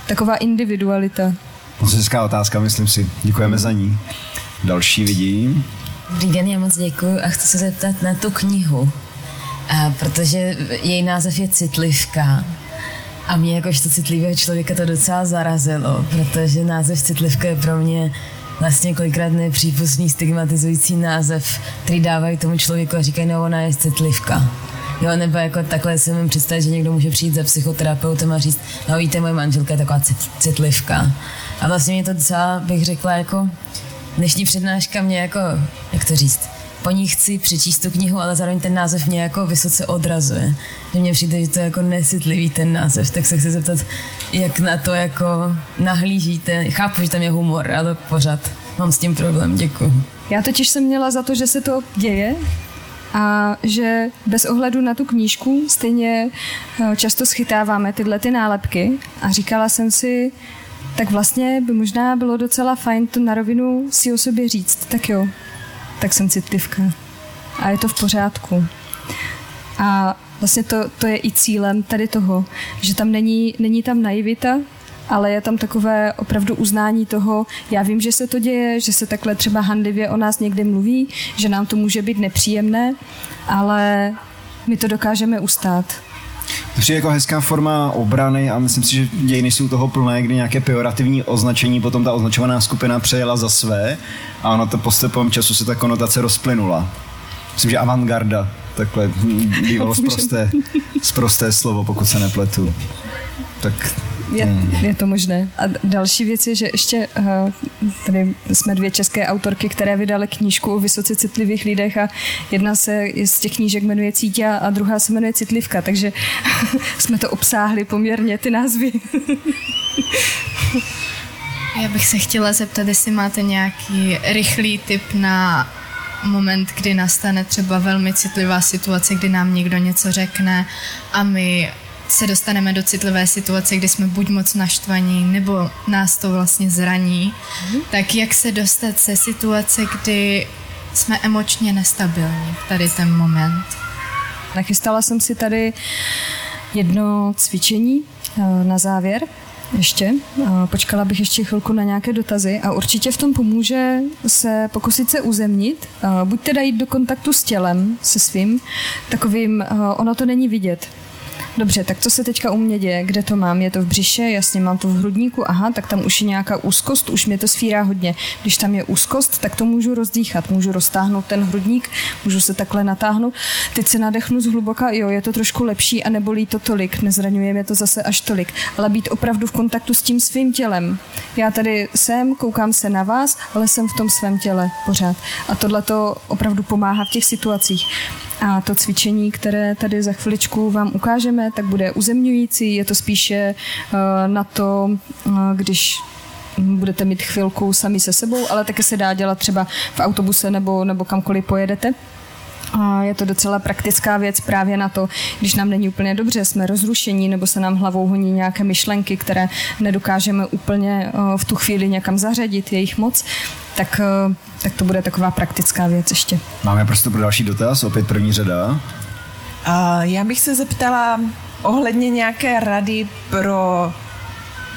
Taková individualita. Moc hezká otázka, myslím si. Děkujeme za ní. Další vidím. Dobrý den, já moc děkuji a chci se zeptat na tu knihu. A protože její název je Citlivka. A mě jakožto citlivého člověka to docela zarazilo, protože název Citlivka je pro mě vlastně kolikrát nepřípustný stigmatizující název, který dávají tomu člověku a říkají, no ona je citlivka. Jo, nebo jako takhle si mi představit, že někdo může přijít za psychoterapeutem a říct, no víte, moje manželka je taková citlivka. A vlastně mě to docela, bych řekla, jako dnešní přednáška mě jako, jak to říct, po ní chci přečíst tu knihu, ale zároveň ten název mě jako vysoce odrazuje. Že mně přijde, že to je jako nesitlivý ten název, tak se chci zeptat, jak na to jako nahlížíte. Chápu, že tam je humor, ale pořád mám s tím problém. Děkuji. Já totiž jsem měla za to, že se to děje, a že bez ohledu na tu knížku stejně eh, často schytáváme tyhle ty nálepky a říkala jsem si, tak vlastně by možná bylo docela fajn to na rovinu si o sobě říct. Tak jo, tak jsem citlivka. A je to v pořádku. A vlastně to, to je i cílem tady toho, že tam není, není tam naivita, ale je tam takové opravdu uznání toho, já vím, že se to děje, že se takhle třeba handlivě o nás někdy mluví, že nám to může být nepříjemné, ale my to dokážeme ustát. To je jako hezká forma obrany a myslím si, že dějiny jsou toho plné, kdy nějaké pejorativní označení potom ta označovaná skupina přejela za své a ono to postupem času se ta konotace rozplynula. Myslím, že avantgarda takhle bývalo zprosté, zprosté slovo, pokud se nepletu. Tak je, hmm. je to možné. A další věc je, že ještě uh, tady jsme dvě české autorky, které vydaly knížku o vysoce citlivých lidech a jedna se z těch knížek jmenuje Cítě a druhá se jmenuje Citlivka, takže jsme to obsáhli poměrně ty názvy. Já bych se chtěla zeptat, jestli máte nějaký rychlý tip na moment, kdy nastane třeba velmi citlivá situace, kdy nám někdo něco řekne a my se dostaneme do citlivé situace, kdy jsme buď moc naštvaní, nebo nás to vlastně zraní, mm. tak jak se dostat ze situace, kdy jsme emočně nestabilní v tady ten moment. Nachystala jsem si tady jedno cvičení eh, na závěr ještě. Eh, počkala bych ještě chvilku na nějaké dotazy a určitě v tom pomůže se pokusit se uzemnit, eh, buď teda jít do kontaktu s tělem, se svým, takovým, ono to není vidět, Dobře, tak co se teďka u mě děje? Kde to mám? Je to v břiše? Jasně, mám to v hrudníku. Aha, tak tam už je nějaká úzkost, už mě to sfírá hodně. Když tam je úzkost, tak to můžu rozdýchat, můžu roztáhnout ten hrudník, můžu se takhle natáhnout. Teď se nadechnu zhluboka, jo, je to trošku lepší a nebolí to tolik, nezraňuje mě to zase až tolik. Ale být opravdu v kontaktu s tím svým tělem. Já tady jsem, koukám se na vás, ale jsem v tom svém těle pořád. A tohle to opravdu pomáhá v těch situacích. A to cvičení, které tady za chviličku vám ukážeme, tak bude uzemňující. Je to spíše eh, na to, eh, když budete mít chvilku sami se sebou, ale také se dá dělat třeba v autobuse nebo, nebo kamkoliv pojedete. A je to docela praktická věc právě na to, když nám není úplně dobře, jsme rozrušení nebo se nám hlavou honí nějaké myšlenky, které nedokážeme úplně eh, v tu chvíli někam zařadit, jejich moc, tak, eh, tak to bude taková praktická věc ještě. Máme prostě pro další dotaz, opět první řada. A já bych se zeptala ohledně nějaké rady pro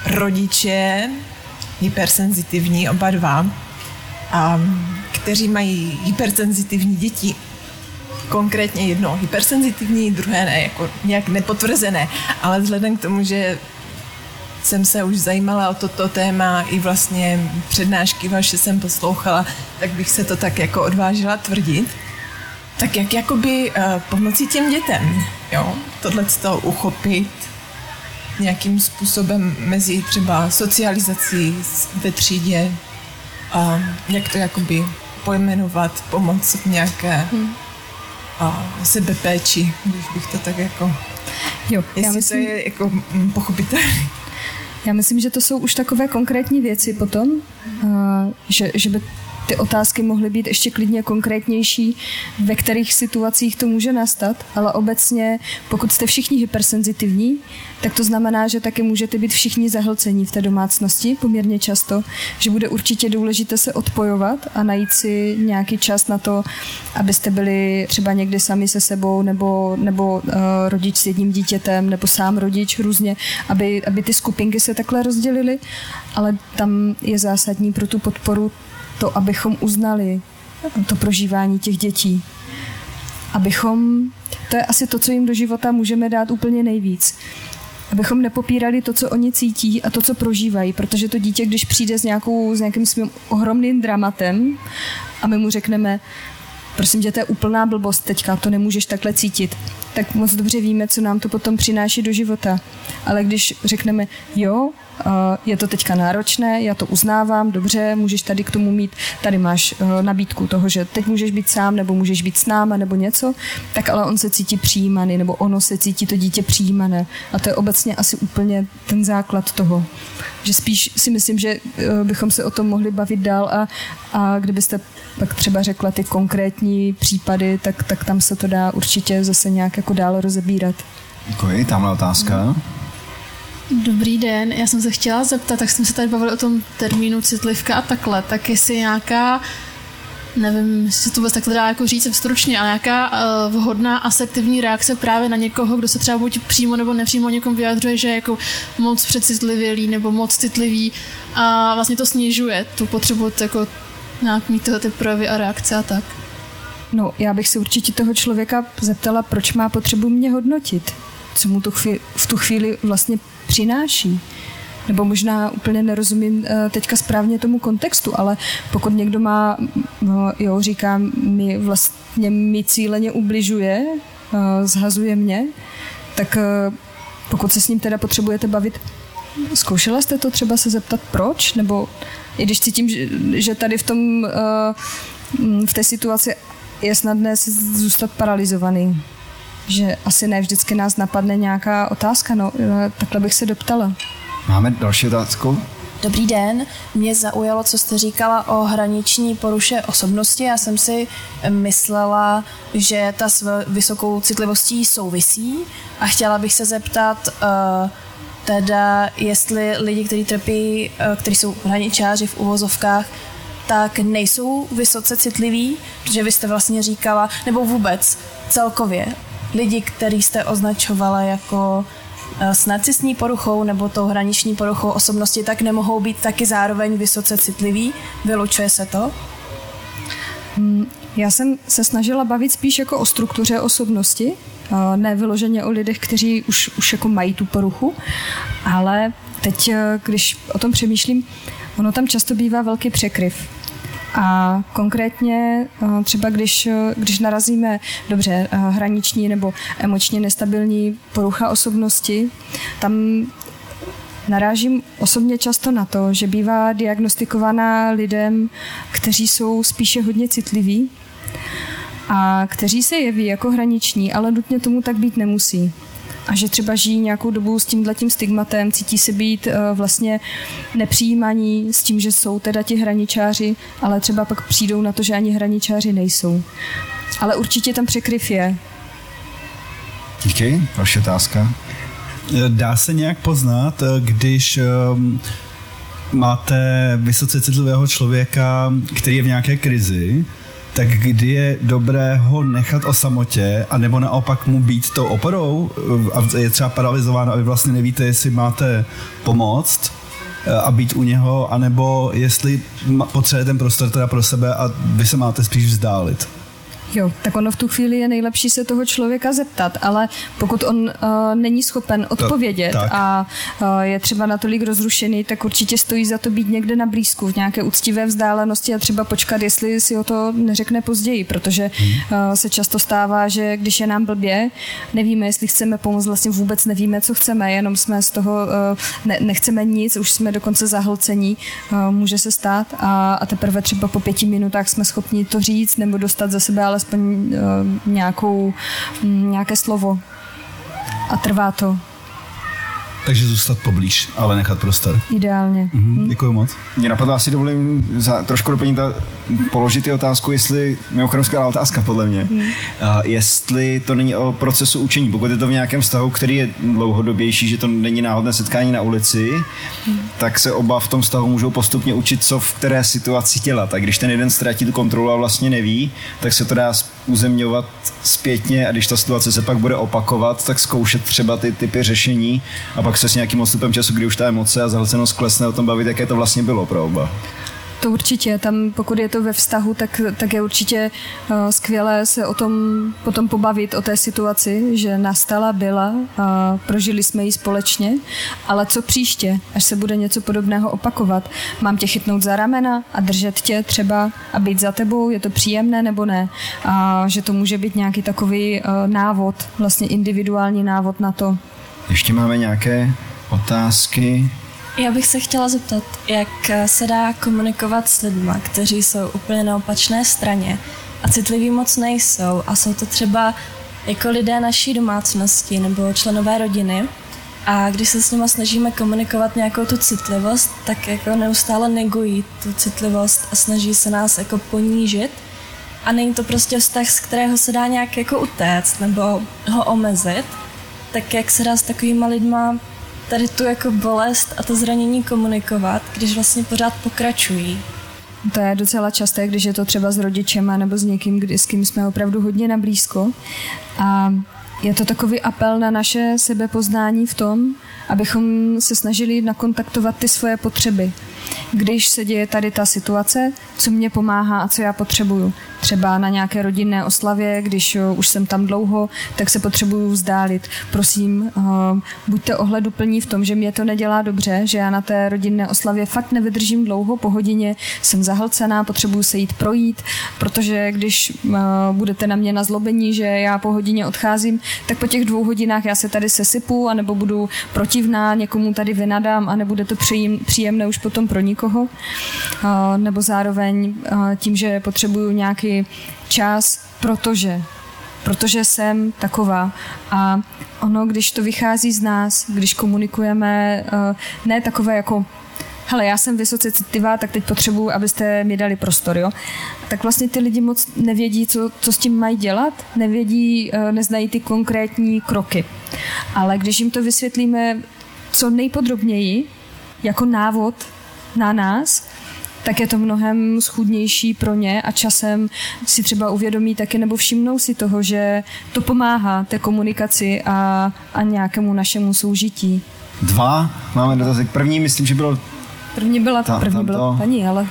rodiče, hypersenzitivní oba dva, a, kteří mají hypersenzitivní děti konkrétně jedno hypersenzitivní, druhé ne, jako nějak nepotvrzené, ale vzhledem k tomu, že jsem se už zajímala o toto téma, i vlastně přednášky vaše jsem poslouchala, tak bych se to tak jako odvážila tvrdit. Tak jak jakoby uh, pomoci těm dětem, jo, tohle to uchopit nějakým způsobem mezi třeba socializací ve třídě, a jak to jakoby pojmenovat, pomoct v nějaké hmm a sebepéči, když bych to tak jako... Jo, já myslím, to je jako mm, pochopitelné. Já myslím, že to jsou už takové konkrétní věci potom, že, že by ty otázky mohly být ještě klidně konkrétnější, ve kterých situacích to může nastat, ale obecně, pokud jste všichni hypersenzitivní, tak to znamená, že taky můžete být všichni zahlcení v té domácnosti poměrně často, že bude určitě důležité se odpojovat a najít si nějaký čas na to, abyste byli třeba někdy sami se sebou nebo, nebo uh, rodič s jedním dítětem nebo sám rodič různě, aby, aby ty skupinky se takhle rozdělily, ale tam je zásadní pro tu podporu to, abychom uznali to prožívání těch dětí. Abychom, to je asi to, co jim do života můžeme dát úplně nejvíc. Abychom nepopírali to, co oni cítí a to, co prožívají, protože to dítě, když přijde s, nějakou, s nějakým svým ohromným dramatem a my mu řekneme, prosím tě, to je úplná blbost teďka, to nemůžeš takhle cítit, tak moc dobře víme, co nám to potom přináší do života. Ale když řekneme, jo, je to teďka náročné, já to uznávám, dobře, můžeš tady k tomu mít, tady máš eh, nabídku toho, že teď můžeš být sám, nebo můžeš být s náma, nebo něco, tak ale on se cítí přijímaný, nebo ono se cítí to dítě přijímané. A to je obecně asi úplně ten základ toho. Že spíš si myslím, že eh, bychom se o tom mohli bavit dál a, a kdybyste pak třeba řekla ty konkrétní případy, tak, tak tam se to dá určitě zase nějak jako dál rozebírat. Děkuji, tamhle otázka. Dobrý den, já jsem se chtěla zeptat, tak jsme se tady bavili o tom termínu citlivka a takhle, tak jestli nějaká nevím, jestli to vůbec takhle dá jako říct stručně, ale nějaká uh, vhodná asertivní reakce právě na někoho, kdo se třeba buď přímo nebo nepřímo někom vyjadřuje, že je jako moc přecitlivělý nebo moc citlivý a vlastně to snižuje tu potřebu jako nějak mít tyhle ty projevy a reakce a tak. No, já bych si určitě toho člověka zeptala, proč má potřebu mě hodnotit. Co mu to chvíli, v tu chvíli vlastně přináší. Nebo možná úplně nerozumím eh, teďka správně tomu kontextu, ale pokud někdo má, no, jo, říkám, mi vlastně mi cíleně ubližuje, eh, zhazuje mě, tak eh, pokud se s ním teda potřebujete bavit, zkoušela jste to třeba se zeptat proč? Nebo i když cítím, že tady v tom v té situaci je snadné zůstat paralizovaný že asi ne vždycky nás napadne nějaká otázka, no takhle bych se doptala. Máme další otázku? Dobrý den, mě zaujalo, co jste říkala o hraniční poruše osobnosti. Já jsem si myslela, že ta s vysokou citlivostí souvisí a chtěla bych se zeptat, uh, teda jestli lidi, kteří trpí, uh, kteří jsou hraničáři v uvozovkách, tak nejsou vysoce citliví, protože vy jste vlastně říkala, nebo vůbec celkově, lidi, který jste označovala jako Eh, s narcistní poruchou nebo tou hraniční poruchou osobnosti, tak nemohou být taky zároveň vysoce citliví? Vylučuje se to? Hmm, já jsem se snažila bavit spíš jako o struktuře osobnosti, eh, ne vyloženě o lidech, kteří už, už jako mají tu poruchu, ale teď, eh, když o tom přemýšlím, ono tam často bývá velký překryv. A konkrétně eh, třeba když, když narazíme dobře eh, hraniční nebo emočně nestabilní porucha osobnosti, tam Narážím osobně často na to, že bývá diagnostikovaná lidem, kteří jsou spíše hodně citliví a kteří se jeví jako hraniční, ale nutně tomu tak být nemusí a že třeba žijí nějakou dobu s tímhletím stigmatem, cítí se být uh, vlastně nepřijímaní s tím, že jsou teda ti hraničáři, ale třeba pak přijdou na to, že ani hraničáři nejsou. Ale určitě tam překryv je. Díky, vaše otázka. Dá se nějak poznat, eh, když máte vysoce citlivého člověka, který je v nějaké krizi, tak kdy je dobré ho nechat o samotě, anebo naopak mu být tou oporou a je třeba paralizován a vy vlastně nevíte, jestli máte pomoct eh, a být u něho, anebo jestli potřebuje ten prostor teda pro sebe a vy se máte spíš vzdálit. Jo, tak ono v tu chvíli je nejlepší se toho člověka zeptat, ale pokud on uh, není schopen odpovědět to, a uh, je třeba natolik rozrušený, tak určitě stojí za to být někde na blízku, v nějaké úctivé vzdálenosti a třeba počkat, jestli si o to neřekne později, protože hmm. uh, se často stává, že když je nám blbě, nevíme, jestli chceme pomoct, vlastně vůbec nevíme, co chceme, jenom jsme z toho, uh, ne, nechceme nic, už jsme dokonce zahlcení, uh, může se stát a, a teprve třeba po pěti minutách jsme schopni to říct nebo dostat za sebe ale alespoň uh, nějakou, um, nějaké slovo. A trvá to. Takže zůstat poblíž, ale nechat prostor. Ideálně. Mhm, děkuji moc. Mě napadlo, asi dovolím za trošku doplnit ta, položit ty otázku, jestli, mimochodem skvělá otázka podle mě, hmm. uh, jestli to není o procesu učení, pokud je to v nějakém vztahu, který je dlouhodobější, že to není náhodné setkání na ulici, hmm. tak se oba v tom vztahu můžou postupně učit, co v které situaci dělat. A když ten jeden ztratí tu kontrolu a vlastně neví, tak se to dá uzemňovat zpětně a když ta situace se pak bude opakovat, tak zkoušet třeba ty typy řešení a pak se s nějakým odstupem času, kdy už ta emoce a zahlcenost klesne, o tom bavit, jaké to vlastně bylo pro oba. To určitě, tam pokud je to ve vztahu, tak, tak je určitě uh, skvělé se o tom potom pobavit, o té situaci, že nastala, byla a prožili jsme ji společně, ale co příště, až se bude něco podobného opakovat? Mám tě chytnout za ramena a držet tě třeba a být za tebou, je to příjemné nebo ne? A že to může být nějaký takový uh, návod, vlastně individuální návod na to. Ještě máme nějaké otázky. Já bych se chtěla zeptat, jak se dá komunikovat s lidmi, kteří jsou úplně na opačné straně a citliví moc nejsou. A jsou to třeba jako lidé naší domácnosti nebo členové rodiny. A když se s nimi snažíme komunikovat nějakou tu citlivost, tak jako neustále negují tu citlivost a snaží se nás jako ponížit. A není to prostě vztah, z kterého se dá nějak jako utéct nebo ho omezit, tak jak se dá s takovýma lidma tady tu jako bolest a to zranění komunikovat, když vlastně pořád pokračují. To je docela časté, když je to třeba s rodičema nebo s někým, kdy, s kým jsme opravdu hodně na blízko. A je to takový apel na naše sebepoznání v tom, abychom se snažili nakontaktovat ty svoje potřeby. Když se děje tady ta situace, co mě pomáhá a co já potřebuju třeba na nějaké rodinné oslavě, když eh, už jsem tam dlouho, tak se potřebuju vzdálit. Prosím, uh, buďte ohleduplní v tom, že mě to nedělá dobře, že já na té rodinné oslavě fakt nevydržím dlouho, po hodině jsem zahlcená, potřebuju se jít projít, protože když uh, budete na mě na zlobení, že já po hodině odcházím, tak po těch dvou hodinách já se tady sesypu, anebo budu protivná, někomu tady vynadám a nebude to příjemné už potom pro nikoho. Uh, nebo zároveň tím, že potřebuju nějaký čas, protože protože jsem taková. A ono, když to vychází z nás, když komunikujeme, ne takové jako hele, já jsem vysoce citlivá, tak teď potřebuju, abyste mi dali prostor, jo. Tak vlastně ty lidi moc nevědí, co, co s tím mají dělat, nevědí, neznají ty konkrétní kroky. Ale když jim to vysvětlíme co nejpodrobněji, jako návod na nás, tak je to mnohem schudnější pro ně a časem si třeba uvědomí taky nebo všimnou si toho, že to pomáhá té komunikaci a, a nějakému našemu soužití. Dva máme dotazy. První, myslím, že bylo... První byla, Ta- první byla to- paní, ale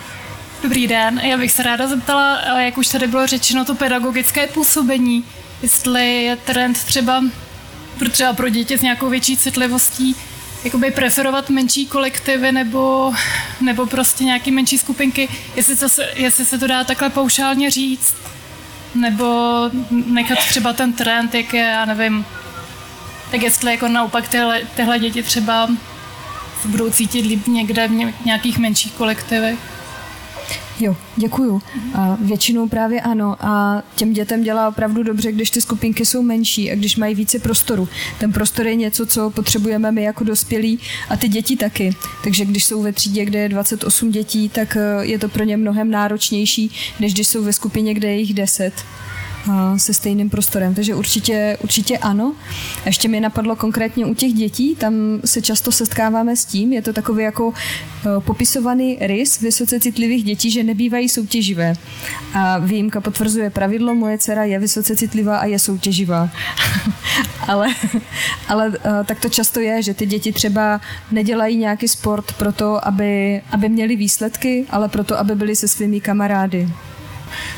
Dobrý den, já bych se ráda zeptala, eh, jak už tady bylo řečeno, to pedagogické působení, jestli je trend třeba pro, třeba pro děti s nějakou větší citlivostí, jakoby preferovat menší kolektivy nebo, nebo prostě nějaký menší skupinky, jestli, to se, jestli se to dá takhle paušálně říct, nebo nechat třeba ten trend, jak je, já nevím, tak jestli jako naopak tyhle, tyhle děti třeba budou cítit líp někde v ně- nějakých menších kolektivech. Jo, děkuju. A většinou právě ano. A těm dětem dělá opravdu dobře, když ty skupinky jsou menší a když mají více prostoru. Ten prostor je něco, co potřebujeme my jako dospělí a ty děti taky. Takže když jsou ve třídě, kde je 28 dětí, tak eh, je to pro ně mnohem náročnější, než když jsou ve skupině, kde je jich 10 a se stejným prostorem. Takže určitě, určitě ano. Ještě mi napadlo konkrétně u těch dětí, tam se často setkáváme s tím, je to takový jako eh, popisovaný rys vysoce citlivých dětí, že nebývají soutěživé. A výjimka potvrzuje pravidlo, moje dcera je vysoce citlivá a je soutěživá. ale ale eh, tak to často je, že ty děti třeba nedělají nějaký sport proto, aby, aby měli výsledky, ale proto, aby byli se svými kamarády.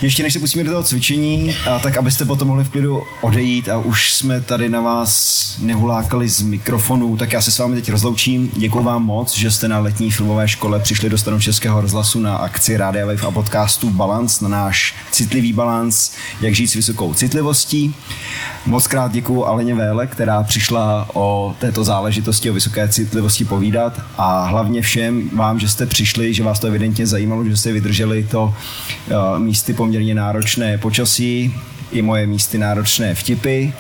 Ještě než se pustíme do toho cvičení, a tak abyste potom mohli v klidu odejít a už jsme tady na vás nehulákali z mikrofonu, tak já se s vámi teď rozloučím. Děkuji vám moc, že jste na letní filmové škole přišli do stanu Českého rozhlasu na akci Rádia Wave a podcastu Balance, na náš citlivý balans, jak žít s vysokou citlivostí. Moc krát děkuji Aleně Véle, která přišla o této záležitosti, o vysoké citlivosti povídat a hlavně všem vám, že jste přišli, že vás to evidentně zajímalo, že jste vydrželi to uh, místy poměrně náročné počasí, i moje místy náročné vtipy.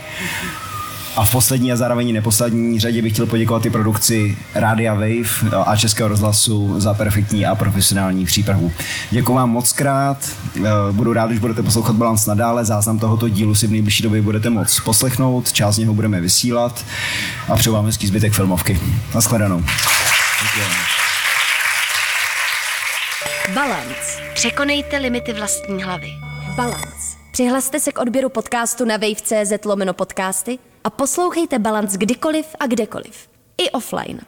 A v poslední a zároveň neposlední řadě bych chtěl poděkovat i produkci Rádia Wave a Českého rozhlasu za perfektní a profesionální přípravu. Děkuji vám moc krát, eh, budu rád, když budete poslouchat Balans nadále, záznam tohoto dílu si v nejbližší době budete moc poslechnout, část z něho budeme vysílat a přeju vám hezký zbytek filmovky. Naschledanou. Balance. Překonejte limity vlastní hlavy. Balance. Přihlaste se k odběru podcastu na wave.cz lomeno podcasty a poslouchejte Balance kdykoliv a kdekoliv. I offline.